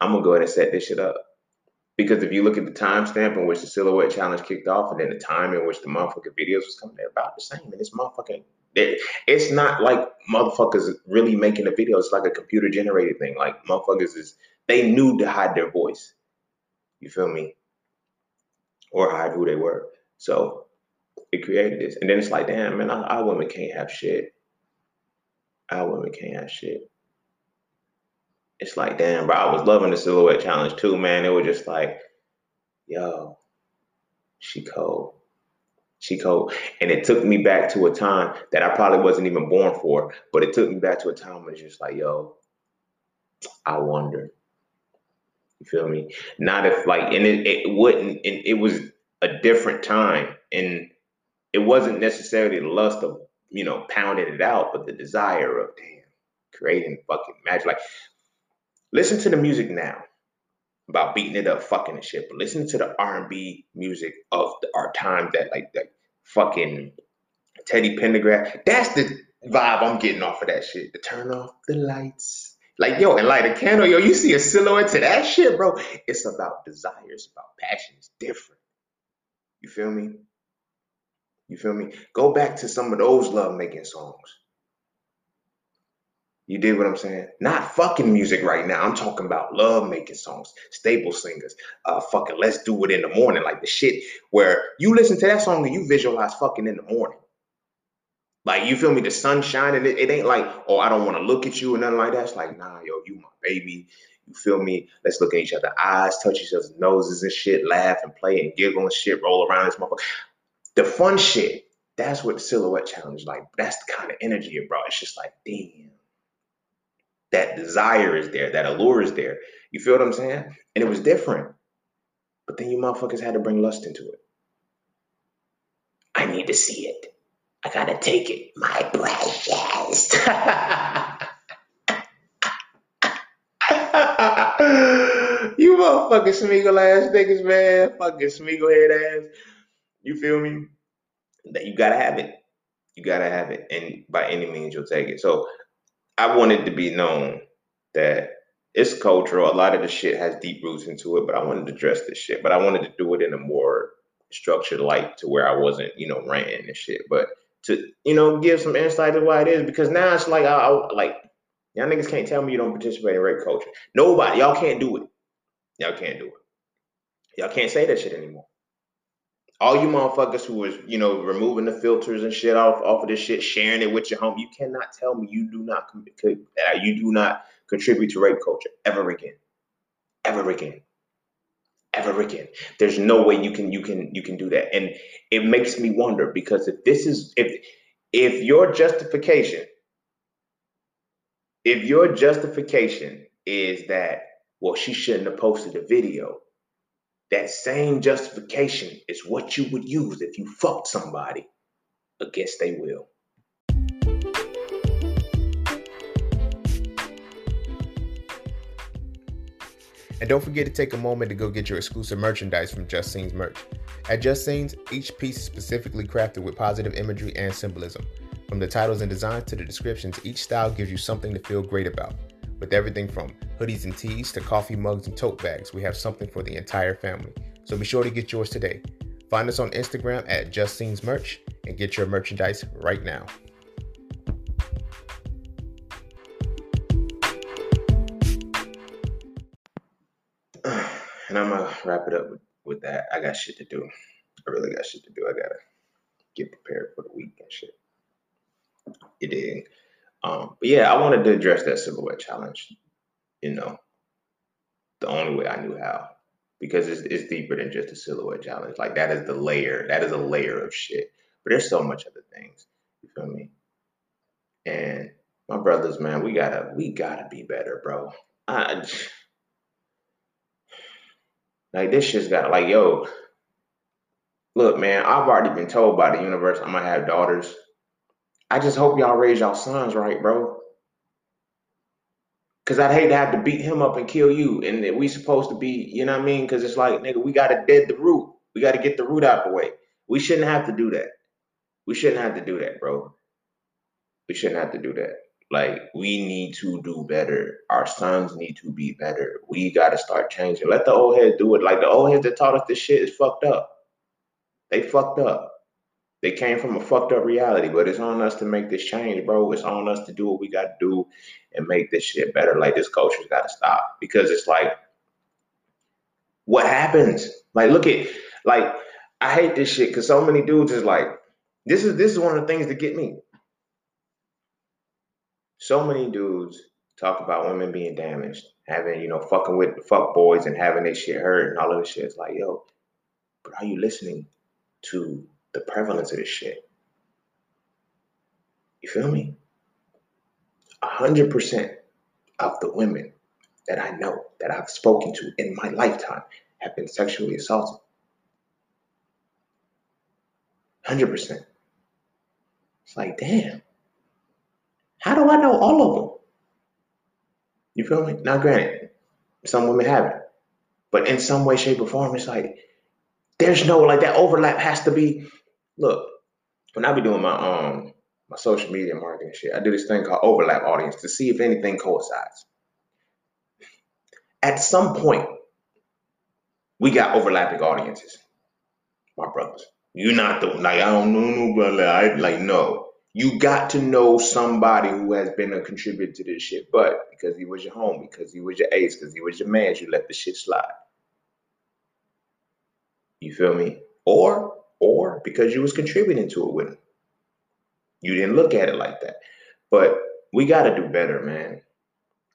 I'm gonna go ahead and set this shit up. Because if you look at the timestamp in which the silhouette challenge kicked off, and then the time in which the motherfucking videos was coming, they're about the same. And it's motherfucking, it, it's not like motherfuckers really making a video. It's like a computer generated thing. Like motherfuckers is, they knew to hide their voice. You feel me? Or hide who they were. So it created this. And then it's like, damn, man, our, our women can't have shit. Our women can't have shit it's like, damn, bro, I was loving the silhouette challenge too, man. It was just like, yo, she cold. She cold. And it took me back to a time that I probably wasn't even born for, but it took me back to a time when it's just like, yo, I wonder. You feel me? Not if like, and it, it wouldn't, and it was a different time. And it wasn't necessarily the lust of, you know, pounding it out, but the desire of, damn, creating fucking magic. Like Listen to the music now about beating it up, fucking and shit. But listen to the R and B music of the, our time that like that fucking Teddy Pendergrass. That's the vibe I'm getting off of that shit. To turn off the lights. Like, yo, and light a candle, yo, you see a silhouette to that shit, bro. It's about desire, it's about passion, it's different. You feel me? You feel me? Go back to some of those love making songs. You did what I'm saying? Not fucking music right now. I'm talking about love making songs, staple singers. Uh, fucking let's do it in the morning, like the shit where you listen to that song and you visualize fucking in the morning. Like you feel me? The sun shining. It, it ain't like, oh, I don't want to look at you and nothing like that. It's like, nah, yo, you my baby. You feel me? Let's look at each other's eyes, touch each other's noses and shit, laugh and play and giggle and shit, roll around this motherfucker the fun shit, that's what silhouette challenge like. That's the kind of energy it brought. It's just like, damn, that desire is there, that allure is there. You feel what I'm saying? And it was different. But then you motherfuckers had to bring lust into it. I need to see it. I gotta take it. My precious. you motherfucking Smeagol ass niggas, man. Fucking Smeagol head ass. You feel me? That you gotta have it. You gotta have it. And by any means you'll take it. So I wanted to be known that it's cultural. A lot of the shit has deep roots into it, but I wanted to address this shit. But I wanted to do it in a more structured light to where I wasn't, you know, ranting and shit. But to, you know, give some insight to why it is. Because now it's like I, I like Y'all niggas can't tell me you don't participate in rape culture. Nobody, y'all can't do it. Y'all can't do it. Y'all can't say that shit anymore. All you motherfuckers who was, you know, removing the filters and shit off off of this shit, sharing it with your home, you cannot tell me you do not you do not contribute to rape culture ever again, ever again, ever again. There's no way you can you can you can do that, and it makes me wonder because if this is if if your justification if your justification is that, well, she shouldn't have posted a video, that same justification is what you would use if you fucked somebody against they will. And don't forget to take a moment to go get your exclusive merchandise from Just Cine's merch. At Just Cine's, each piece is specifically crafted with positive imagery and symbolism. From the titles and designs to the descriptions, each style gives you something to feel great about. With everything from hoodies and tees to coffee mugs and tote bags, we have something for the entire family. So be sure to get yours today. Find us on Instagram at Just Cine's Merch and get your merchandise right now. And I'm gonna wrap it up with, with that. I got shit to do. I really got shit to do. I gotta get prepared for the week and shit. You dig? Um, but yeah, I wanted to address that silhouette challenge. You know, the only way I knew how, because it's, it's deeper than just a silhouette challenge. Like that is the layer. That is a layer of shit. But there's so much other things. You feel me? And my brothers, man, we gotta we gotta be better, bro. I, like this shit's got like yo. Look, man, I've already been told by the universe I'm gonna have daughters I just hope y'all raise y'all sons right, bro. Cause I'd hate to have to beat him up and kill you. And we supposed to be, you know what I mean? Cause it's like, nigga, we gotta dead the root. We gotta get the root out the way. We shouldn't have to do that. We shouldn't have to do that, bro. We shouldn't have to do that. Like, we need to do better. Our sons need to be better. We gotta start changing. Let the old heads do it. Like the old heads that taught us this shit is fucked up. They fucked up. They came from a fucked up reality, but it's on us to make this change, bro. It's on us to do what we got to do and make this shit better. Like this culture's got to stop because it's like, what happens? Like, look at, like, I hate this shit because so many dudes is like, this is this is one of the things that get me. So many dudes talk about women being damaged, having you know fucking with fuck boys and having their shit hurt and all of this shit. It's like, yo, but are you listening to the prevalence of this shit. You feel me? A hundred percent of the women that I know that I've spoken to in my lifetime have been sexually assaulted. 100%. It's like, damn, how do I know all of them? You feel me? Now, granted, some women haven't, but in some way, shape, or form, it's like there's no like that overlap has to be look, when I be doing my um my social media marketing shit, I do this thing called overlap audience to see if anything coincides. At some point, we got overlapping audiences, my brothers. You're not the like I don't know no brother. I like no. You got to know somebody who has been a contributor to this shit, but because he was your home, because he was your ace, because he was your man, you let the shit slide. You feel me? Or or because you was contributing to it with them. You didn't look at it like that. But we got to do better, man.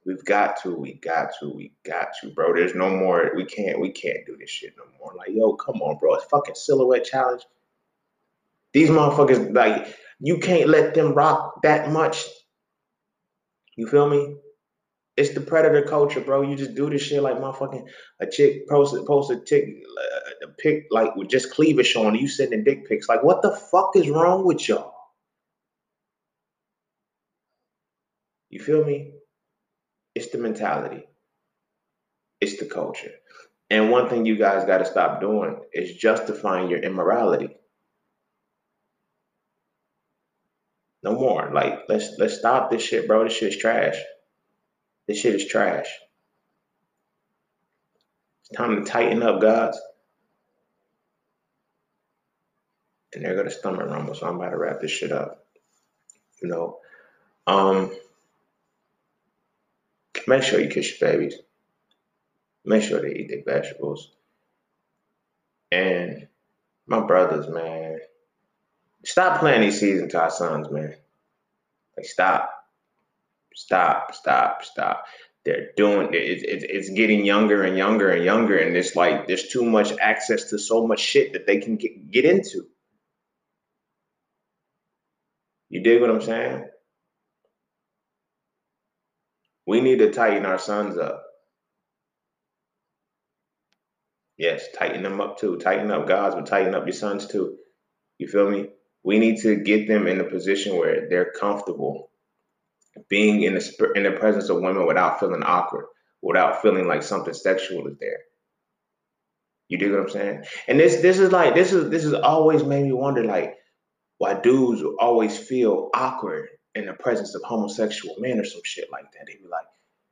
We've got to, we got to, we got to, bro. There's no more, we can't, we can't do this shit no more. Like, yo, come on, bro. It's fucking silhouette challenge. These motherfuckers, like, you can't let them rock that much. You feel me? It's the predator culture, bro. You just do this shit like motherfucking a chick post post a tick uh, a pic like with just cleavage showing. You sending dick pics. Like, what the fuck is wrong with y'all? You feel me? It's the mentality. It's the culture. And one thing you guys got to stop doing is justifying your immorality. No more. Like let's let's stop this shit, bro. This shit is trash. This shit is trash. It's time to tighten up, guys. And they're gonna stomach rumble, so I'm about to wrap this shit up. You know, um, make sure you kiss your babies. Make sure they eat their vegetables. And my brothers, man, stop playing these season to our sons, man. Like, stop. Stop, stop, stop. They're doing it, it, it's getting younger and younger and younger, and it's like there's too much access to so much shit that they can get, get into. You dig what I'm saying? We need to tighten our sons up. Yes, tighten them up too. Tighten up God's, but tighten up your sons too. You feel me? We need to get them in a position where they're comfortable being in the in the presence of women without feeling awkward, without feeling like something sexual is there. You dig what I'm saying? And this this is like this is this has always made me wonder like why dudes always feel awkward in the presence of homosexual men or some shit like that. They be like,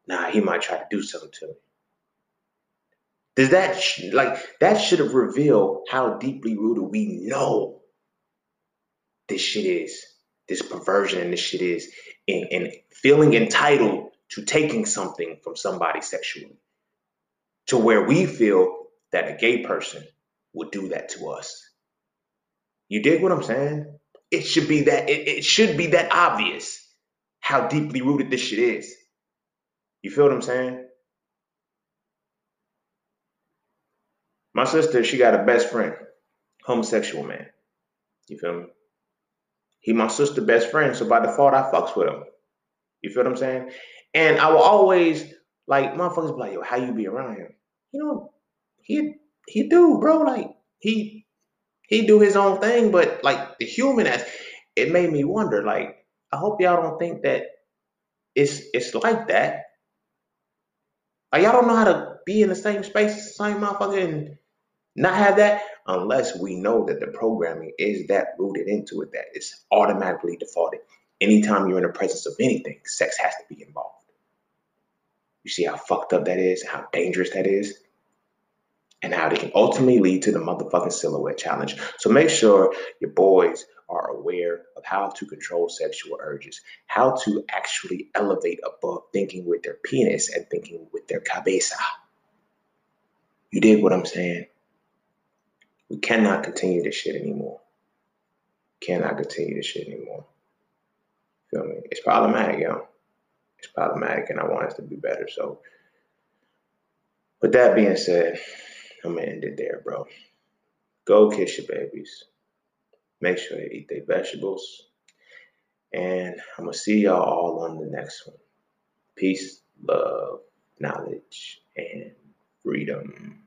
nah, he might try to do something to me. Does that like that should have revealed how deeply rooted we know this shit is, this perversion and this shit is in, in feeling entitled to taking something from somebody sexually. To where we feel that a gay person would do that to us. You dig what I'm saying? It should be that it, it should be that obvious how deeply rooted this shit is. You feel what I'm saying? My sister, she got a best friend, homosexual man. You feel me? He my sister best friend, so by default I fucks with him. You feel what I'm saying? And I will always like motherfuckers be like, yo, how you be around him? You know, he he do, bro. Like he he do his own thing, but like the human as it made me wonder, like, I hope y'all don't think that it's it's like that. Like y'all don't know how to be in the same space same motherfucker and not have that unless we know that the programming is that rooted into it that it's automatically defaulted. Anytime you're in the presence of anything, sex has to be involved. You see how fucked up that is, how dangerous that is, and how it can ultimately lead to the motherfucking silhouette challenge. So make sure your boys are aware of how to control sexual urges, how to actually elevate above thinking with their penis and thinking with their cabeza. You dig what I'm saying? We cannot continue this shit anymore. Cannot continue this shit anymore. Feel me? It's problematic, yo. It's problematic, and I want us to be better. So, with that being said, I'm gonna end it there, bro. Go kiss your babies. Make sure they eat their vegetables. And I'm gonna see y'all all on the next one. Peace, love, knowledge, and freedom.